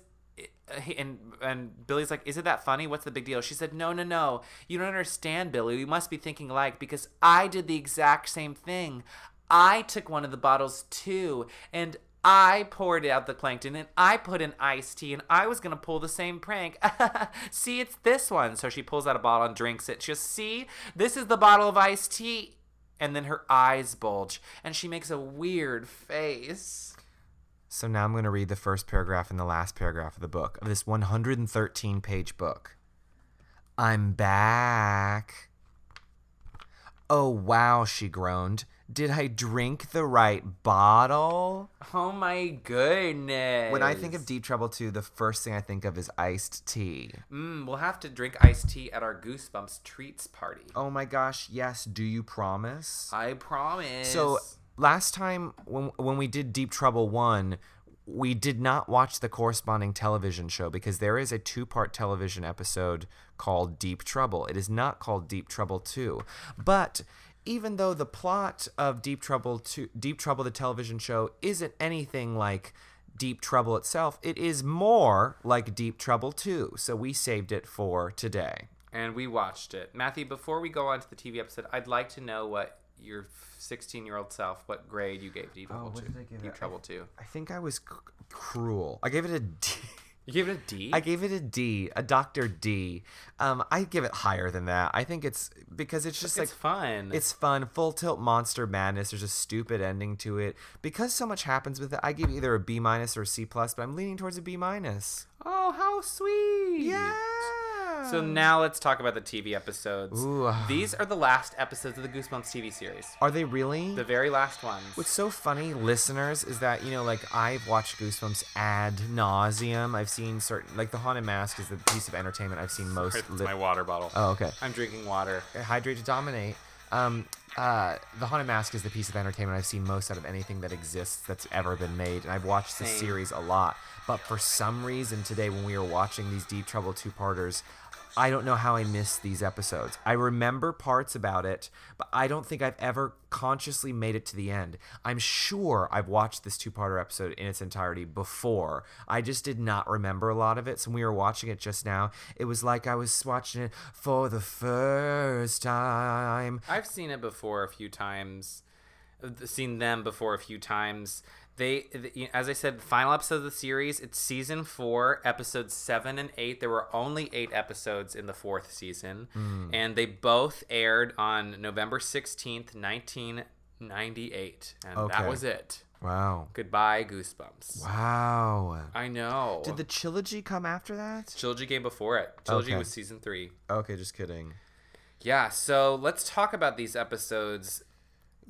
and and Billy's like, "Is it that funny? What's the big deal?" She said, "No, no, no. You don't understand, Billy. We must be thinking alike because I did the exact same thing. I took one of the bottles too, and I poured out the plankton, and I put in iced tea, and I was gonna pull the same prank. see, it's this one." So she pulls out a bottle and drinks it. She "See, this is the bottle of iced tea." And then her eyes bulge, and she makes a weird face. So now I'm going to read the first paragraph and the last paragraph of the book, of this 113 page book. I'm back. Oh, wow, she groaned. Did I drink the right bottle? Oh my goodness! When I think of Deep Trouble 2, the first thing I think of is iced tea. Mm, we'll have to drink iced tea at our Goosebumps treats party. Oh my gosh, yes, do you promise? I promise. So last time when when we did Deep Trouble 1, we did not watch the corresponding television show because there is a two-part television episode called Deep Trouble. It is not called Deep Trouble 2. But even though the plot of Deep Trouble 2 Deep Trouble the television show isn't anything like Deep Trouble itself, it is more like Deep Trouble 2. So we saved it for today. and we watched it. Matthew, before we go on to the TV episode, I'd like to know what your 16 year old self, what grade you gave Deep Trouble oh, what 2. did I give Deep? Trouble 2. I think I was c- cruel. I gave it a D. You gave it a D? I gave it a D, a Doctor D. Um, I give it higher than that. I think it's because it's just it's like fun. It's fun, full tilt monster madness. There's a stupid ending to it because so much happens with it. I give either a B minus or a C plus, but I'm leaning towards a B minus. oh, how sweet. Yeah. So now let's talk about the TV episodes. Ooh. These are the last episodes of the Goosebumps TV series. are they really? The very last ones. What's so funny, listeners, is that you know, like I've watched Goosebumps ad nauseum. I've seen certain, like the Haunted Mask is the piece of entertainment I've seen most. It's li- my water bottle. oh, okay. I'm drinking water. Hydrate to dominate. Um, uh, the Haunted Mask is the piece of entertainment I've seen most out of anything that exists that's ever been made, and I've watched the Same. series a lot. But for some reason today, when we were watching these Deep Trouble two-parters, I don't know how I missed these episodes. I remember parts about it, but I don't think I've ever consciously made it to the end. I'm sure I've watched this two-parter episode in its entirety before. I just did not remember a lot of it. So when we were watching it just now, it was like I was watching it for the first time. I've seen it before a few times. Seen them before a few times. They, the- as I said, final episode of the series. It's season four, episodes seven and eight. There were only eight episodes in the fourth season, Hmm. and they both aired on November sixteenth, nineteen ninety-eight, and Okay. that was it. Wow. Goodbye, Goosebumps. Wow. I know. Did the trilogy come after that? Trilogy came before it. Trilogy Okay. was season three. Okay, just kidding. Yeah, so let's talk about these episodes.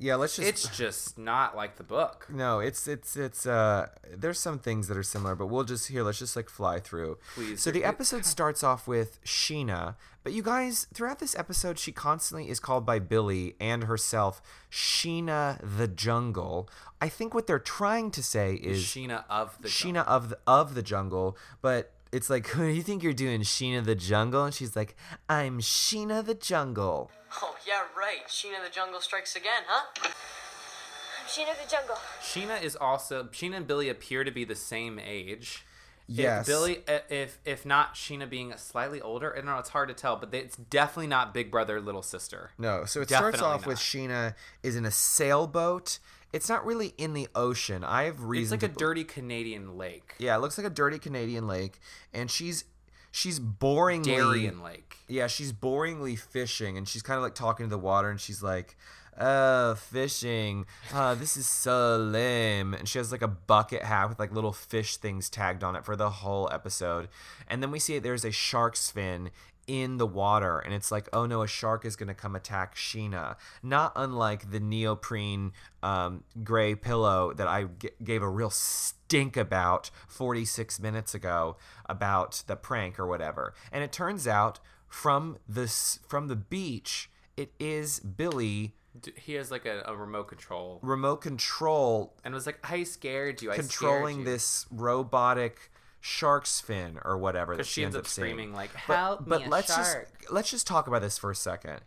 Yeah, let's just It's just not like the book. No, it's it's it's uh there's some things that are similar, but we'll just here, let's just like fly through. Please. So the episode starts off with Sheena, but you guys, throughout this episode she constantly is called by Billy and herself Sheena the Jungle. I think what they're trying to say is Sheena of the Sheena of the, of the jungle, but it's like, who do you think you're doing, Sheena the jungle? And she's like, I'm Sheena the jungle. Oh, yeah, right. Sheena the Jungle strikes again, huh? I'm Sheena the Jungle. Sheena is also Sheena and Billy appear to be the same age. If Yes. Billy, eh, if if not Sheena being slightly older, I don't know. It's hard to tell, but it's definitely not big brother little sister. No, so it starts Definitely off with. Sheena is in a sailboat. It's not really in the ocean. I have reason. It's like a dirty Canadian lake, Yeah, it looks like a dirty Canadian lake, and she's she's boringly Darien Lake. Yeah, she's boringly fishing, and she's kind of like talking to the water, and she's like, "Uh, fishing. Uh, this is so lame." And she has like a bucket hat with like little fish things tagged on it for the whole episode. And then we see it. there's a shark's fin in the water, and it's like, "Oh no, a shark is gonna come attack Sheena." Not unlike the neoprene um, gray pillow that I g- gave a real stink about 46 minutes ago about the prank or whatever. And it turns out from this from the beach it is Billy He has like a, a remote control remote control and was like, I scared you. I controlling scared you. this robotic shark's fin or whatever that Because she ends up saying. screaming like, But- "Help but me, a let's shark!" just let's just talk about this for a second.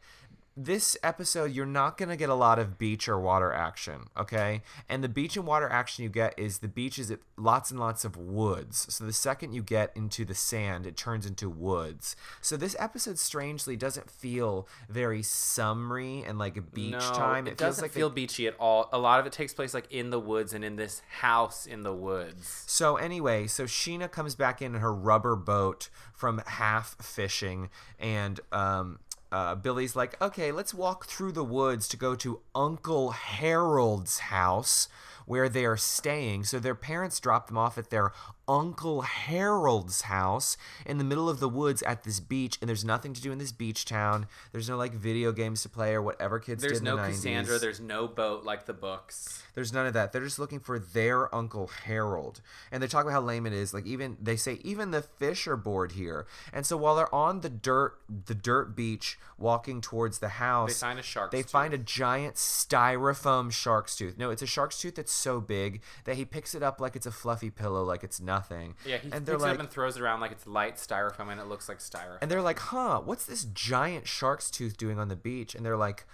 This episode, you're not gonna get a lot of beach or water action, okay? And the beach and water action you get is the beach is lots and lots of woods. So the second you get into the sand, it turns into woods. So this episode strangely doesn't feel very summery and like a beach no, time. It, feels doesn't like they- feel beachy at all. A lot of it takes place like in the woods and in this house in the woods. So anyway, so Sheena comes back in her rubber boat from half fishing, and um, uh, Billy's like, "Okay, let's walk through the woods to go to Uncle Harold's house." Where they are staying. So their parents dropped them off at their Uncle Harold's house in the middle of the woods at this beach. And there's nothing to do in this beach town. There's no like video games to play or whatever kids There's did no in the 90s. Cassandra. There's no boat like the books. There's none of that. They're just looking for their Uncle Harold. And they talk about how lame it is. Like even they say even the fish are bored here. And so while they're on the dirt the dirt beach walking towards the house, They find a shark's They tooth. find a giant styrofoam shark's tooth. No, it's a shark's tooth that's so big that he picks it up like it's a fluffy pillow, like it's nothing. Yeah, he and picks like up and throws it around like it's light styrofoam and it looks like styrofoam. and they're like, huh, what's this giant shark's tooth doing on the beach? And they're like,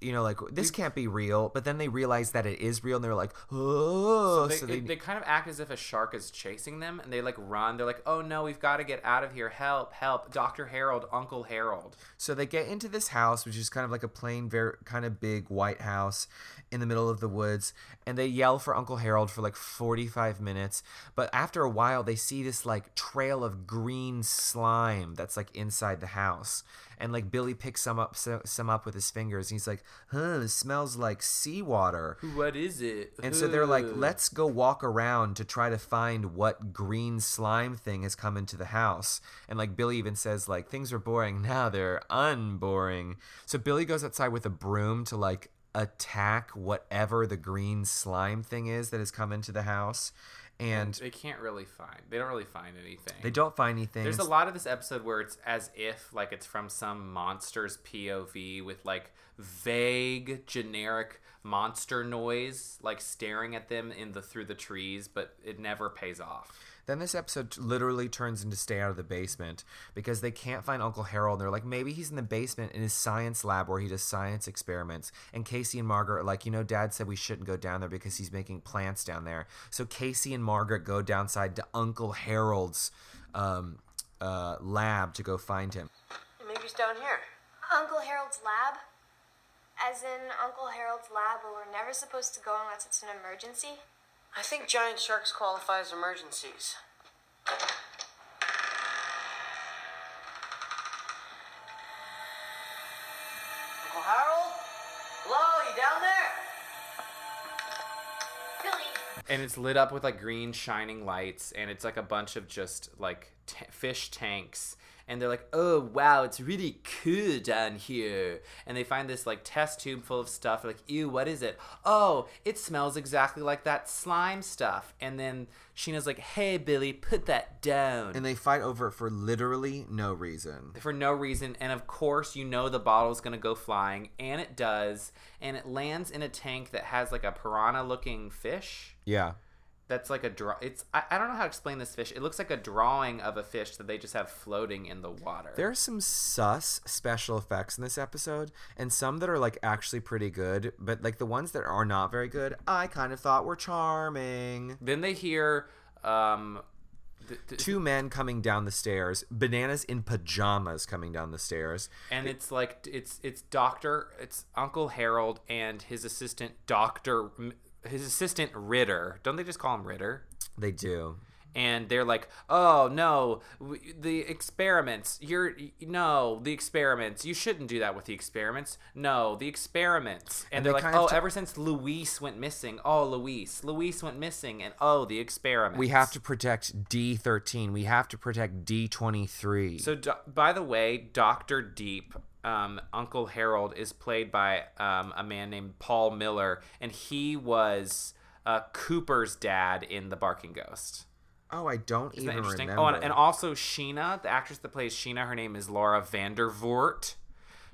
you know, like this can't be real. But then they realize that it is real, and they're like, oh. they, so they, they kind of act as if a shark is chasing them and they like run. They're like, oh no, we've got to get out of here. Help, help. Dr. Harold, Uncle Harold. So they get into this house, which is kind of like a plain, very kind of big white house in the middle of the woods, and they yell for Uncle Harold for like 45 minutes. But after a while, they see this like trail of green slime that's like inside the house. And like Billy picks some up, so- some up with his fingers, and he's like, "Huh, it smells like seawater." What is it? And so they're like, let's go walk around to try to find what green slime thing has come into the house. And like Billy even says, like, things are boring. Now they're unboring. So Billy goes outside with a broom to like attack whatever the green slime thing is that has come into the house. And They can't really find. They don't really find anything. they don't find anything. There's a lot of this episode where it's as if like it's from some monster's POV with like vague generic monster noise like staring at them in the through the trees, but it never pays off. Then this episode literally turns into stay out of the basement because they can't find Uncle Harold. And they're like, maybe he's in the basement in his science lab where he does science experiments. And Casey and Margaret are like, you know, Dad said we shouldn't go down there because he's making plants down there. So Casey and Margaret go downside to Uncle Harold's um, uh, lab to go find him. Maybe he's down here. Uncle Harold's lab? As in Uncle Harold's lab where we're never supposed to go unless it's an emergency? I think giant sharks qualify as emergencies. Uncle Harold? Hello, you down there? Billy! And it's lit up with like green shining lights, and it's like a bunch of just like t- fish tanks. And they're like, "Oh wow, it's really cool down here." And they find this like test tube full of stuff. They're like, "Ew, what is it?" Oh, it smells exactly like that slime stuff. And then Sheena's like, "Hey, Billy, put that down." And they fight over it for literally no reason. for no reason. And of course, you know the bottle's gonna go flying, and it does. And it lands in a tank that has like a piranha-looking fish. Yeah. That's like a draw. It's I, I don't know how to explain this fish. It looks like a drawing of a fish that they just have floating in the water. There are some sus special effects in this episode, and some that are like actually pretty good, but like the ones that are not very good, I kind of thought were charming. then they hear um, th- th- Two men coming down the stairs, bananas in pajamas coming down the stairs. and it's like it's it's Doctor, it's Uncle Harold and his assistant Doctor, his assistant Ritter. Don't they just call him Ritter? They do. and they're like, "Oh no, the experiments. You're no, the experiments. You shouldn't do that with the experiments. No, the experiments." And, And they're they like, "Oh, ever since Luis went missing. Oh, Luis, Luis went missing, and oh, the experiments. We have to protect D13. We have to protect D23. So, do- by the way, Doctor Deep, um, Uncle Harold, is played by um, a man named Paul Miller, and he was uh, Cooper's dad in The Barking Ghost. oh, I don't Isn't that even interesting? remember. Oh, and, and also Sheena, the actress that plays Sheena, her name is Laura Vandervoort.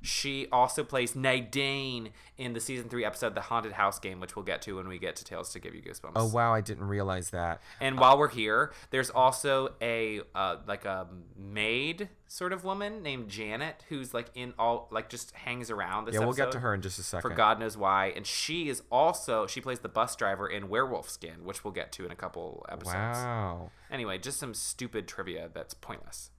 She also plays Nadine in the season three episode The Haunted House Game, which we'll get to when we get to Tales to Give You Goosebumps. Oh wow, I didn't realize that. And while we're here, there's also a uh, like a maid sort of woman named Janet who's like in all like just hangs around. This Yeah, we'll get to her in just a second. For God knows why, and she is also she plays the bus driver in Werewolf Skin, which we'll get to in a couple episodes. Wow. Anyway, just some stupid trivia that's pointless.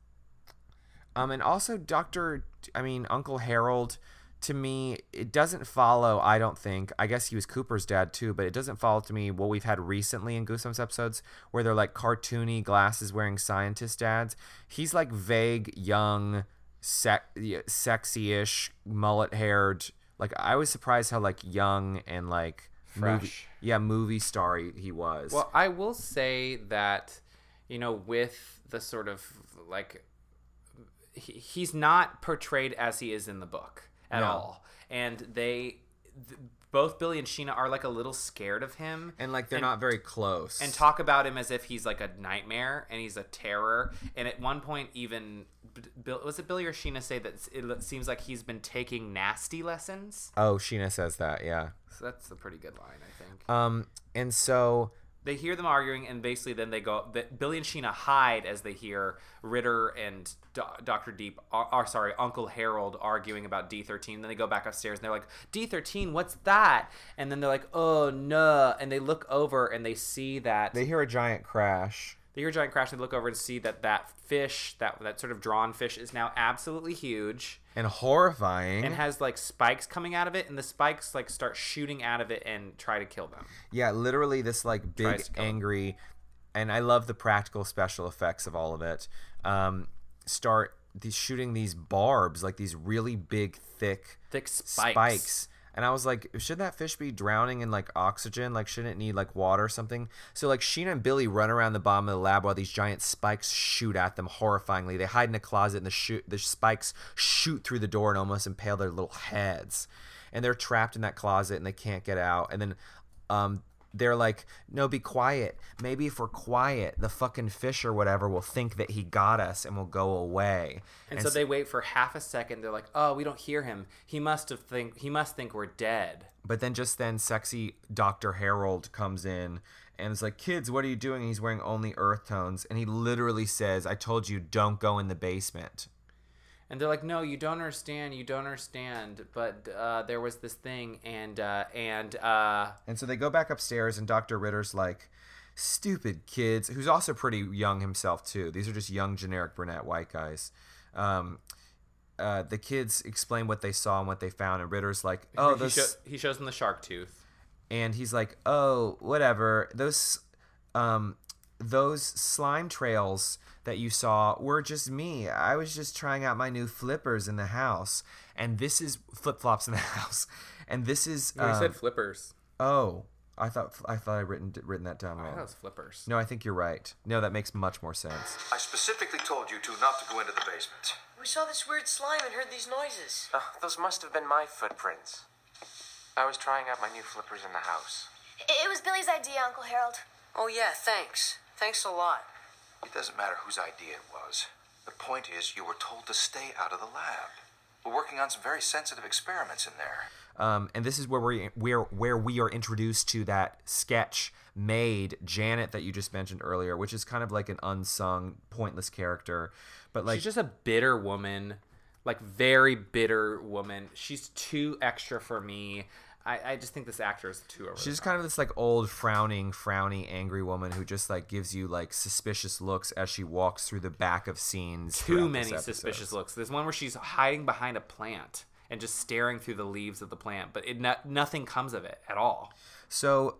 Um, and also Doctor, I mean Uncle Harold. To me, it doesn't follow. I don't think. I guess he was Cooper's dad too, but it doesn't follow to me what we've had recently in Goosebumps episodes, where they're like cartoony, glasses wearing scientist dads. He's like vague, young, sec- yeah, sexy-ish, mullet-haired. Like I was surprised how like young and like movie, Fresh. yeah, movie star he was. Well, I will say that, you know, with the sort of like, he, he's not portrayed as he is in the book at No. all. And they, th- both Billy and Sheena are like a little scared of him. and like they're not very close. and talk about him as if he's like a nightmare and he's a terror. And at one point, even Bill, was it Billy or Sheena say that it seems like he's been taking nasty lessons? oh, Sheena says that, yeah. So that's a pretty good line, I think. Um, and so they hear them arguing, and basically then they go. The, Billy and Sheena hide as they hear Ritter and Doctor Deep, are, are sorry, Uncle Harold arguing about D thirteen. Then they go back upstairs and they're like, D thirteen, what's that? And then they're like, oh no, and they look over and they see that they hear a giant crash. They hear a giant crash. And they look over and see that that fish, that that sort of drawn fish, is now absolutely huge and horrifying. and has like spikes coming out of it, and the spikes like start shooting out of it and try to kill them. yeah, literally this like big Tries to kill him. angry, and I love the practical special effects of all of it. Um, start these shooting these barbs like these really big thick Thick spikes. spikes. And I was like, should that fish be drowning in like oxygen? Like, shouldn't it need like water or something? So like Sheena and Billy run around the bottom of the lab while these giant spikes shoot at them horrifyingly. They hide in a closet and the shoot the spikes shoot through the door and almost impale their little heads. And they're trapped in that closet and they can't get out. And then um they're like, no, be quiet. Maybe if we're quiet, the fucking fish or whatever will think that he got us and will go away. And, so they wait for half a second. They're like, "Oh, we don't hear him. He must have think he must think we're dead." But then just then, sexy Dr. Harold comes in and is like, Kids, what are you doing? And he's wearing only earth tones. And he literally says, I told you, don't go in the basement. And they're like, "No, you don't understand. You don't understand." But uh, there was this thing, and uh, and uh, And so they go back upstairs, and Dr. Ritter's like, Stupid kids, who's also pretty young himself, too. These are just young, generic brunette white guys. Um, uh, the kids explain what they saw and what they found, and Ritter's like, "Oh, he, those." sho- he shows them the shark tooth. and he's like, "Oh, whatever. Those um those slime trails that you saw were just me. I was just trying out my new flippers in the house. And this is flip-flops in the house. And this is No, he um, said flippers. Oh, I thought I thought I written written that down I wrong. thought it was flippers. No, I think you're right. No, that makes much more sense. I specifically told you two not to go into the basement. We saw this weird slime and heard these noises. Oh, those must have been my footprints. I was trying out my new flippers in the house. It, it was Billy's idea, Uncle Harold. Oh, yeah, thanks. Thanks a lot. It doesn't matter whose idea it was. The point is, you were told to stay out of the lab. We're working on some very sensitive experiments in there. Um, and this is where we where where we are introduced to that sketch made Janet that you just mentioned earlier, which is kind of like an unsung, pointless character. But like She's just a bitter woman, like very bitter woman. She's too extra for me. I, I just think this actor is too over. She's kind of this like old frowning, frowny, angry woman who just like gives you like suspicious looks as she walks through the back of scenes. too many suspicious looks. There's one where she's hiding behind a plant and just staring through the leaves of the plant, but it no, nothing comes of it at all. So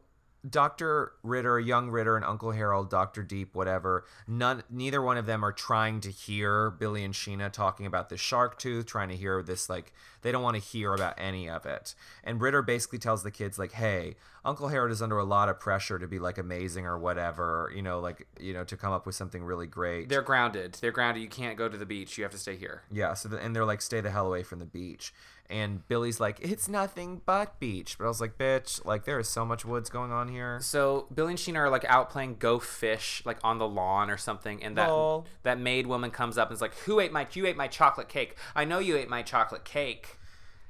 Dr. Ritter, young Ritter, and Uncle Harold, Dr. Deep, whatever, none neither one of them are trying to hear Billy and Sheena talking about the shark tooth, trying to hear this like they don't want to hear about any of it. And Ritter basically tells the kids like, "Hey, Uncle Harold is under a lot of pressure to be like amazing or whatever, you know, like, you know, to come up with something really great." They're grounded. They're grounded. You can't go to the beach. You have to stay here. Yeah, so the, and they're like, stay the hell away from the beach. And Billy's like, it's nothing but beach. But I was like, bitch, like there is so much woods going on here. So Billy and Sheena are like out playing Go Fish, like on the lawn or something, and that Lol. that maid woman comes up and is like, "Who ate my? You ate my chocolate cake. I know you ate my chocolate cake."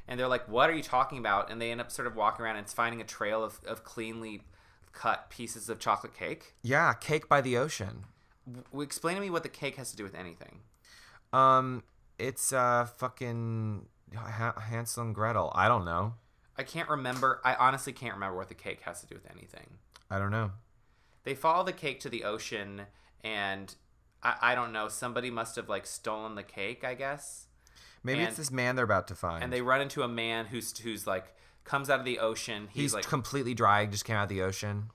And they're like, "What are you talking about?" And they end up sort of walking around and finding a trail of, of cleanly cut pieces of chocolate cake. Yeah, cake by the ocean. W- explain to me what the cake has to do with anything. Um, it's uh fucking ha- Hansel and Gretel. I don't know. I can't remember. I honestly can't remember what the cake has to do with anything. I don't know. They follow the cake to the ocean, and I, I don't know. Somebody must have like stolen the cake, I guess. Maybe And- it's this man they're about to find. And they run into a man who's who's like comes out of the ocean. He's, He's like, completely dry. Just came out of the ocean,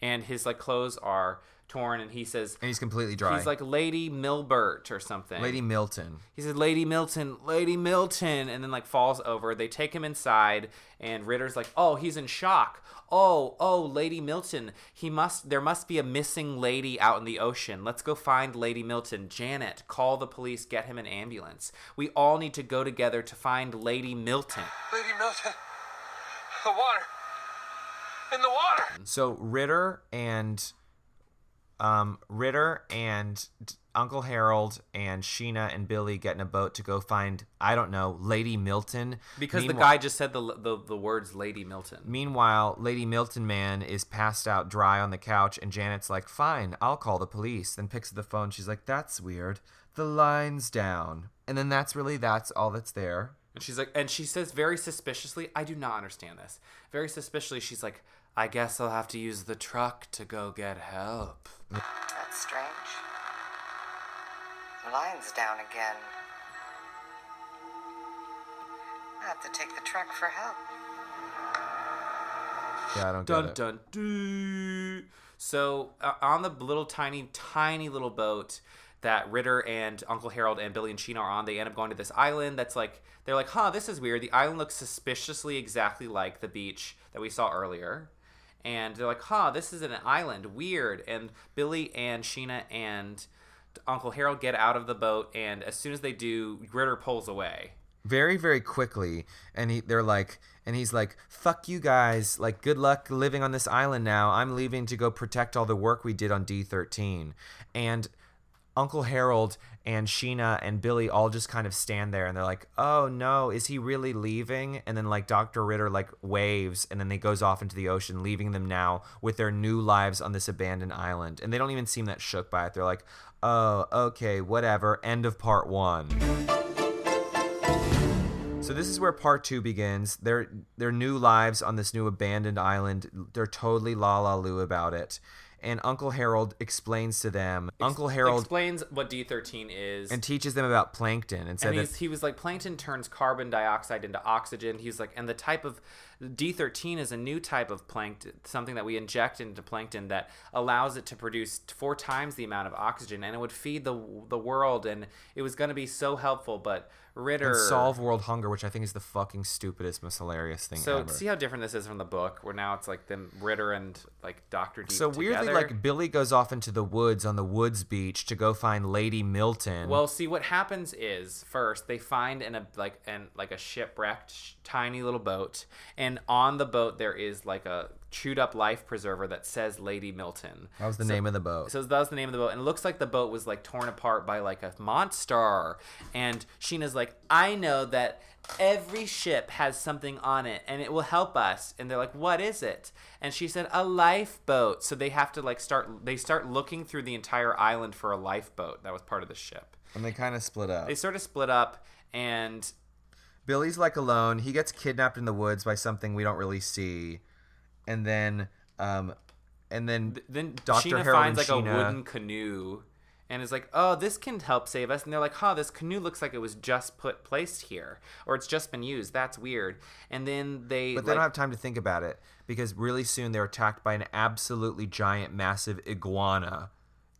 and his like clothes are torn, and he says and he's completely dry. he's like Lady Milbert or something. Lady Milton. He said, Lady Milton, Lady Milton, and then like falls over. They take him inside, and Ritter's like, oh, he's in shock. Oh, oh, Lady Milton, he must, there must be a missing lady out in the ocean. Let's go find Lady Milton. Janet, call the police, get him an ambulance. We all need to go together to find Lady Milton. Lady Milton. The water. In the water. So Ritter and um Ritter and Uncle Harold and Sheena and Billy get in a boat to go find I don't know Lady Milton Because the guy just said the, the, the words Lady Milton. Meanwhile, Lady Milton Man is passed out dry on the couch, and Janet's like, "Fine, I'll call the police." Then picks up the phone. She's like, "That's weird. The line's down." And then that's really that's all that's there. And she's like, and she says very suspiciously, I do not understand this. Very suspiciously, she's like, I guess I'll have to use the truck to go get help. That's strange. The line's down again. I have to take the truck for help. Yeah, I don't Dun get it. dun dun. So uh, on the little tiny, tiny little boat that Ritter and Uncle Harold and Billy and Sheena are on, they end up going to this island that's like they're like, huh, this is weird. The island looks suspiciously exactly like the beach that we saw earlier. And they're like, huh, this is an island. Weird. And Billy and Sheena and Uncle Harold get out of the boat, and as soon as they do, Ritter pulls away. very very quickly and he they're like and he's like fuck you guys like good luck living on this island now i'm leaving to go protect all the work we did on d13 and uncle harold and sheena and billy all just kind of stand there and they're like oh no is he really leaving and then like dr ritter like waves and then he goes off into the ocean leaving them now with their new lives on this abandoned island and they don't even seem that shook by it they're like oh okay whatever end of part one so this is where part two begins. Their their new lives on this new abandoned island. They're totally la la lu about it. And Uncle Harold explains to them. Uncle Harold explains what D13 is. and teaches them about plankton and said and that he was like plankton turns carbon dioxide into oxygen he's like and the type of d13 is a new type of plankton something that we inject into plankton that allows it to produce four times the amount of oxygen and it would feed the the world and it was going to be so helpful but ritter and solve world hunger, which I think is the fucking stupidest, most hilarious thing ever. so ever. see how different this is from the book where now it's like them ritter and like dr deep so weirdly, together. like Billy goes off into the woods on the woods beach to go find Lady Milton. Well, see what happens is first they find in a like and like a shipwrecked sh- tiny little boat, and on the boat there is like a chewed up life preserver that says Lady Milton. that was the So- name of the boat. So that was the name of the boat, and it looks like the boat was like torn apart by like a monster. And Sheena's like, I know that every ship has something on it, and it will help us. And they're like, What is it? And she said, A lifeboat. So they have to like start. They start looking through the entire island for a lifeboat that was part of the ship. and they kind of split up. They sort of split up, and Billy's like alone. He gets kidnapped in the woods by something we don't really see, and then, um, and then then Dr. Sheena Harold finds like Sheena- a wooden canoe and is like, "Oh, this can help save us." And they're like, "Huh, this canoe looks like it was just put placed here, or it's just been used. That's weird." And then they, But they like, don't have time to think about it because really soon they're attacked by an absolutely giant, massive iguana.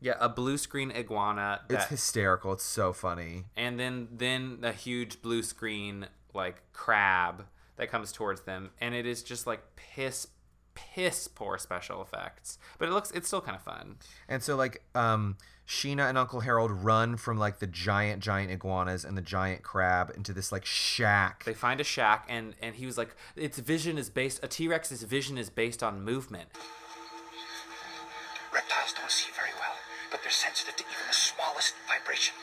yeah, a blue screen iguana. It's hysterical. It's so funny. and then then a huge blue screen like crab that comes towards them, and it is just like piss piss poor special effects, but it looks it's still kind of fun. And so like um Sheena and Uncle Harold run from like the giant giant iguanas and the giant crab into this like shack. They find a shack, and and he was like, its vision is based. A T Rex's vision is based on movement. Reptiles don't see very well, but they're sensitive to even the smallest vibration.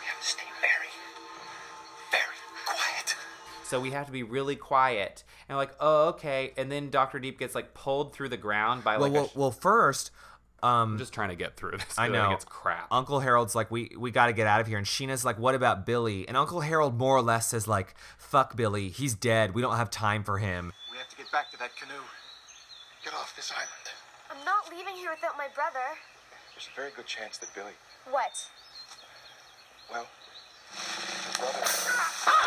We have to stay very, very quiet. So we have to be really quiet and like, oh okay. And then Doctor Deep gets like pulled through the ground by well, like. well, a sh- well, first, um, I'm just trying to get through this. I know like it's crap. Uncle Harold's like, we we got to get out of here, and Sheena's like, what about Billy? And Uncle Harold more or less says like, fuck Billy, he's dead. We don't have time for him. We have to get back to that canoe. Get off this island. I'm not leaving here without my brother. There's a very good chance that Billy, What? well, your brother.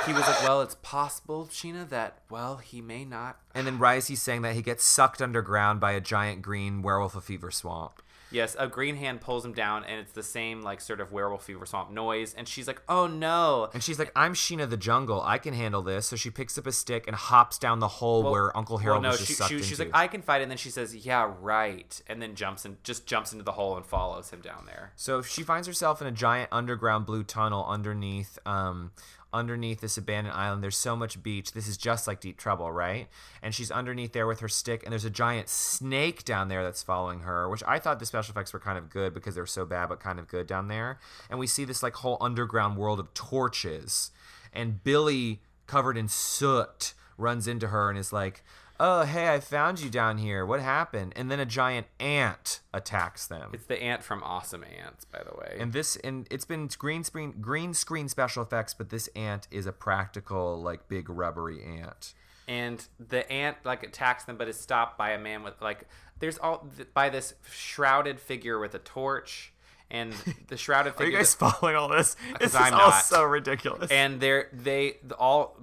He was like, well, it's possible, Sheena, that well, he may not. And then Risey's saying that he gets sucked underground by a giant green werewolf of fever swamp. Yes, a green hand pulls him down, and it's the same like sort of werewolf fever swamp noise. And she's like, "Oh no!" And she's like, I'm Sheena the Jungle. I can handle this. So she picks up a stick and hops down the hole Well- where Uncle Harold well, no, was just she, she- into. she's like, "I can fight," and then she says, "Yeah, right," and then jumps and just jumps into the hole and follows him down there. So she finds herself in a giant underground blue tunnel underneath um underneath this abandoned island. There's so much beach. This is just like Deep Trouble, right? And she's underneath there with her stick and there's a giant snake down there that's following her, which I thought the special effects were kind of good because they're so bad but kind of good down there. And we see this like whole underground world of torches. And Billy covered in soot runs into her and is like, "Oh, hey, I found you down here. What happened?" And then a giant ant attacks them. It's the ant from Awesome Ants, by the way. And this and it's been green screen green screen special effects, but this ant is a practical like big rubbery ant. and the ant like attacks them but is stopped by a man with like there's all th- by this shrouded figure with a torch and the shrouded figure. Are figure you guys following all this? This is I'm all not. so ridiculous. and they're they all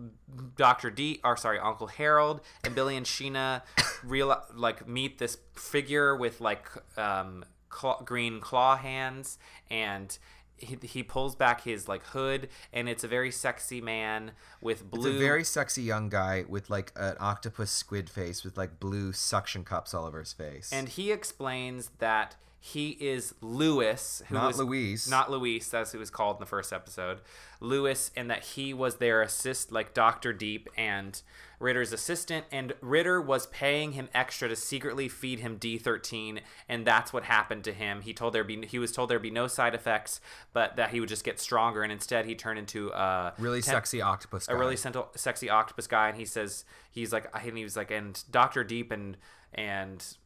Dr. D or sorry Uncle Harold and Billy and Sheena real like meet this figure with like um claw, green claw hands and he, he pulls back his like hood and it's a very sexy man with it's blue a very sexy young guy with like an octopus squid face with like blue suction cups all over his face. And he explains that he is Lewis, who Not was Louise. not Luis. That's who was called in the first episode. Lewis, and that he was their assist, like Doctor Deep and Ritter's assistant, and Ritter was paying him extra to secretly feed him D13, and that's what happened to him. He told there be he was told there'd be no side effects, but that he would just get stronger, and instead he turned into a really temp- sexy octopus guy. a really sexy octopus guy, and he says he's like, and he was like, and Doctor Deep and and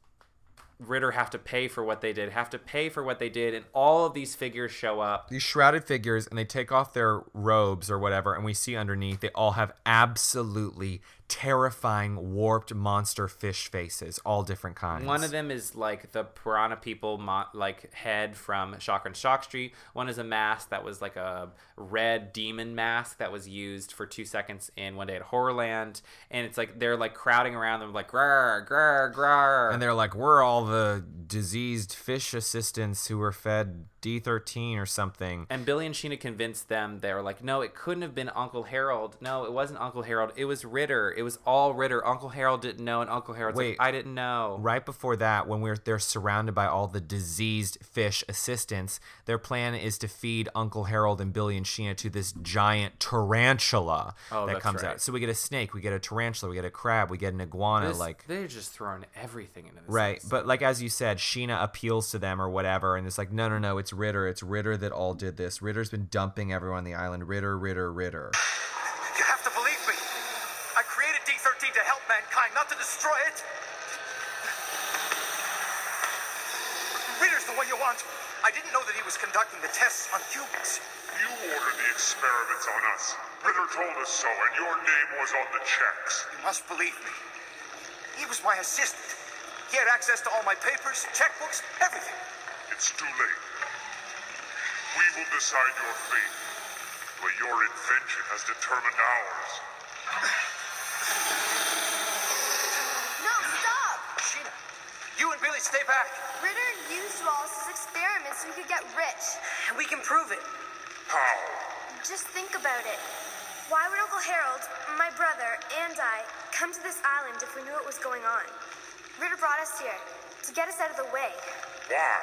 Ritter have to pay for what they did, have to pay for what they did, and all of these figures show up. these shrouded figures and they take off their robes or whatever and we see underneath they all have absolutely terrifying warped monster fish faces all different kinds One of them is like the piranha people, mo- like head from Shocker on Shock Street. One is a mask that was like a red demon mask that was used for two seconds in One Day at Horrorland, and it's like they're like crowding around them, like grr grr grr, and they're like we're all the diseased fish assistants who were fed d13 or something And Billy and Sheena convinced them. They were like, no, it couldn't have been Uncle Harold. No, it wasn't Uncle Harold. It was Ritter. It was all Ritter. Uncle Harold didn't know, and Uncle Harold's Wait. like, I didn't know. right before that when we're they're surrounded by all the diseased fish assistants their plan is to feed uncle harold and billy and sheena to this giant tarantula Oh, that comes right. out so we get a snake we get a tarantula we get a crab we get an iguana This- like they're just throwing everything into this. Right, but like as you said, Sheena appeals to them or whatever, and it's like, no, no, no, it's Ritter. It's Ritter that all did this. Ritter's been dumping everyone on the island. Ritter, Ritter, Ritter. You have to believe me. I created D13 to help mankind, not to destroy it. Ritter's the one you want. I didn't know that he was conducting the tests on humans. You ordered the experiments on us. Ritter told us so, and your name was on the checks. You must believe me. He was my assistant. He had access to all my papers, checkbooks, everything. It's too late. We will decide your fate, but your invention has determined ours. No, stop! Sheena, you and Billy stay back. Ritter used you all as experiments so he could get rich. And we can prove it. How? Just think about it. Why would Uncle Harold, my brother, and I come to this island if we knew what was going on? Ritter brought us here to get us out of the way. Yeah.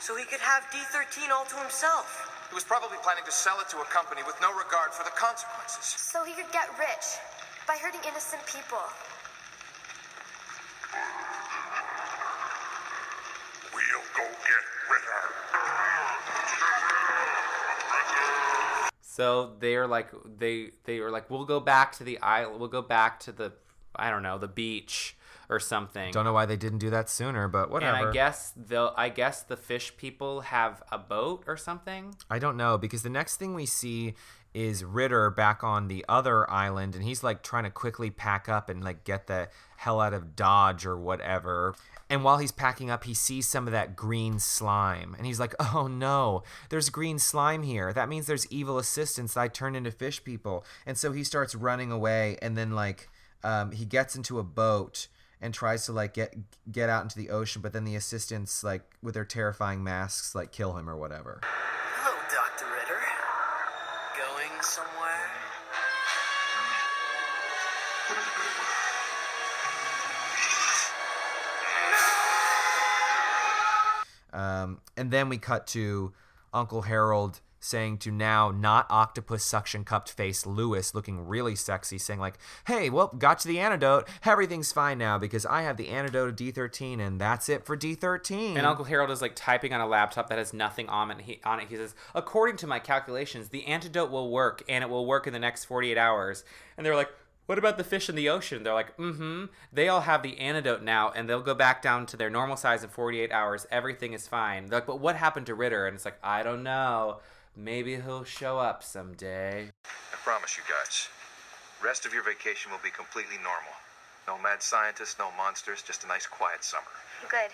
So he could have D13 all to himself. He was probably planning to sell it to a company with no regard for the consequences. So he could get rich by hurting innocent people. We'll go get Ritter. So they're like they they are like we'll go back to the island. We'll go back to the I don't know the beach or something. Don't know why they didn't do that sooner, but whatever. And I guess the I guess the fish people have a boat or something. I don't know because the next thing we see is Ritter back on the other island and he's like trying to quickly pack up and like get the hell out of Dodge or whatever. And while he's packing up, he sees some of that green slime and he's like, "Oh no, there's green slime here. That means there's evil assistants that I turned into fish people." And so he starts running away and then like um, he gets into a boat and tries to like get get out into the ocean, but then the assistants like with their terrifying masks like kill him or whatever. Um, and then we cut to Uncle Harold saying to now not octopus suction cupped face Lewis looking really sexy, saying like, "Hey, well, got to the antidote. Everything's fine now because I have the antidote of D13, and that's it for D13." And Uncle Harold is like typing on a laptop that has nothing on it. He, on it, he says, "According to my calculations, the antidote will work, and it will work in the next 48 hours." And they're like, "What about the fish in the ocean?" They're like, "Mm-hmm. They all have the antidote now, and they'll go back down to their normal size in 48 hours. Everything is fine." They're like, "But what happened to Ritter?" And it's like, "I don't know. Maybe he'll show up someday." I promise you guys, rest of your vacation will be completely normal. No mad scientists, no monsters, just a nice quiet summer. Good.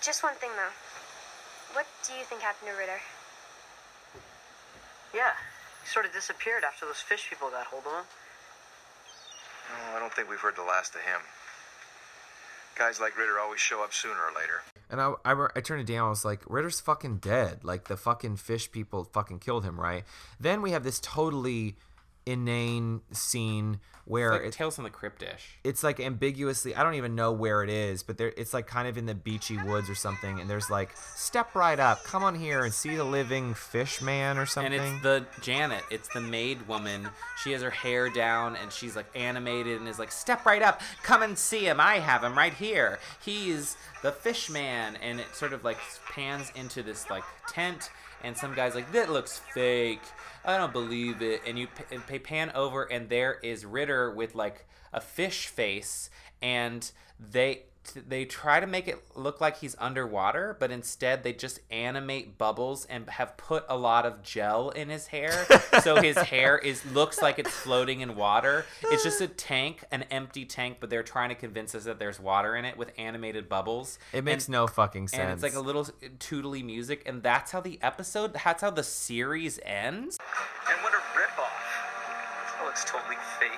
Just one thing though. What do you think happened to Ritter? Yeah. He sort of disappeared after those fish people got hold of him. Oh, I don't think we've heard the last of him. Guys like Ritter always show up sooner or later. And I, I, I turned to Dan. I was like, Ritter's fucking dead. Like the fucking fish people fucking killed him, right? Then we have this totally inane scene where It's like it- Tales from the Cryptish. it's like ambiguously i don't even know where it is but there it's like kind of in the beachy woods or something and there's like step right up come on here and see the living fish man or something And it's the Janet. It's the maid woman. She has her hair down and she's like animated and is like, step right up, come and see him. I have him right here. He's the fish man. And it sort of like pans into this like tent and some guy's like, that looks fake. I don't believe it. And you p- and pan over and there is Ritter with like a fish face and they they try to make it look like he's underwater, but instead they just animate bubbles and have put a lot of gel in his hair, so his hair is looks like it's floating in water. It's just a tank, an empty tank, but they're trying to convince us that there's water in it with animated bubbles. it makes And- no fucking sense and it's like a little tootly music, and that's how the episode, that's how the series ends. And what a ripoff. That looks totally fake.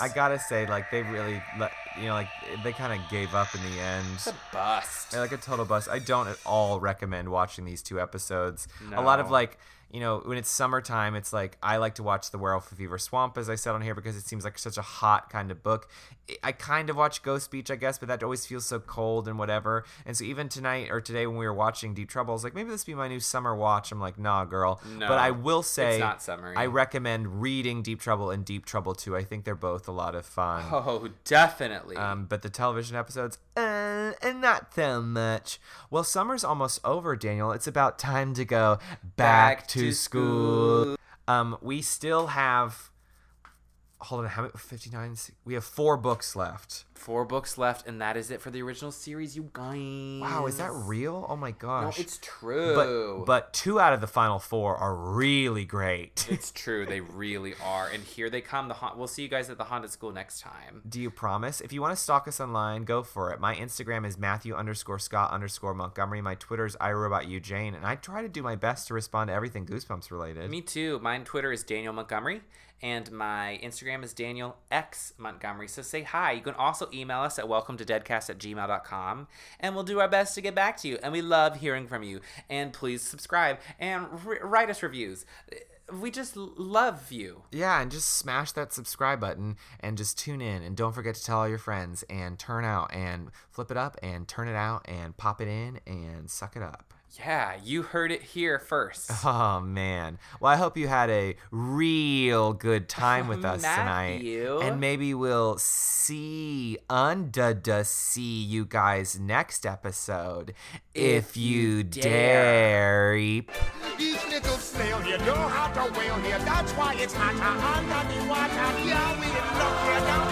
I gotta say like they really let you know like eh, they kind of gave up in the end It's a bust. They're like a total bust. I don't at all recommend watching these two episodes. A lot of like, you know, when it's summertime, it's like I like to watch The Werewolf of Fever Swamp, as I said on here, because it seems like such a hot kind of book. I- kind of watch Ghost Beach, I guess, but that always feels so cold and whatever. And so even tonight or today when we were watching Deep Trouble, I was like, maybe this be my new summer watch. I'm like, nah, girl. No, but I will say, it's not summery. I recommend reading Deep Trouble and Deep Trouble 2. I think they're both a lot of fun. Oh, definitely. Um, but the television episodes, uh, and not so much. Well, summer's almost over, Daniel. It's about time to go back, Back to, to school. Um, we still have. Hold on, how many? Fifty-nine. We have four books left. Four books left, and that is it for the original series, you guys. Wow, is that real? Oh my gosh. No, it's true. But but two out of the final four are really great. it's true. They really are. And here they come. The haunt. We'll see you guys at the haunted school next time. Do you promise? If you want to stalk us online, go for it. My Instagram is Matthew underscore Scott underscore Montgomery. My Twitter is iRobot Jane, and I try to do my best to respond to everything Goosebumps related. Me too. My Twitter is Daniel Montgomery, and my Instagram is Daniel X Montgomery. So say hi. You can also email us at welcome to deadcast at gmail.com and we'll do our best to get back to you. And we love hearing from you. And please subscribe and write us reviews. We just love you. Yeah, and just smash that subscribe button and just tune in. And don't forget to tell all your friends and turn out and flip it up and turn it out and pop it in and suck it up. Yeah, you heard it here first. Oh man. Well, I hope you had a real good time with us Matthew. tonight. And maybe we'll see under the see you guys next episode if, you dare. Each little snail here know how to wail here. That's why it's hotter under the water. Yeah, we look here.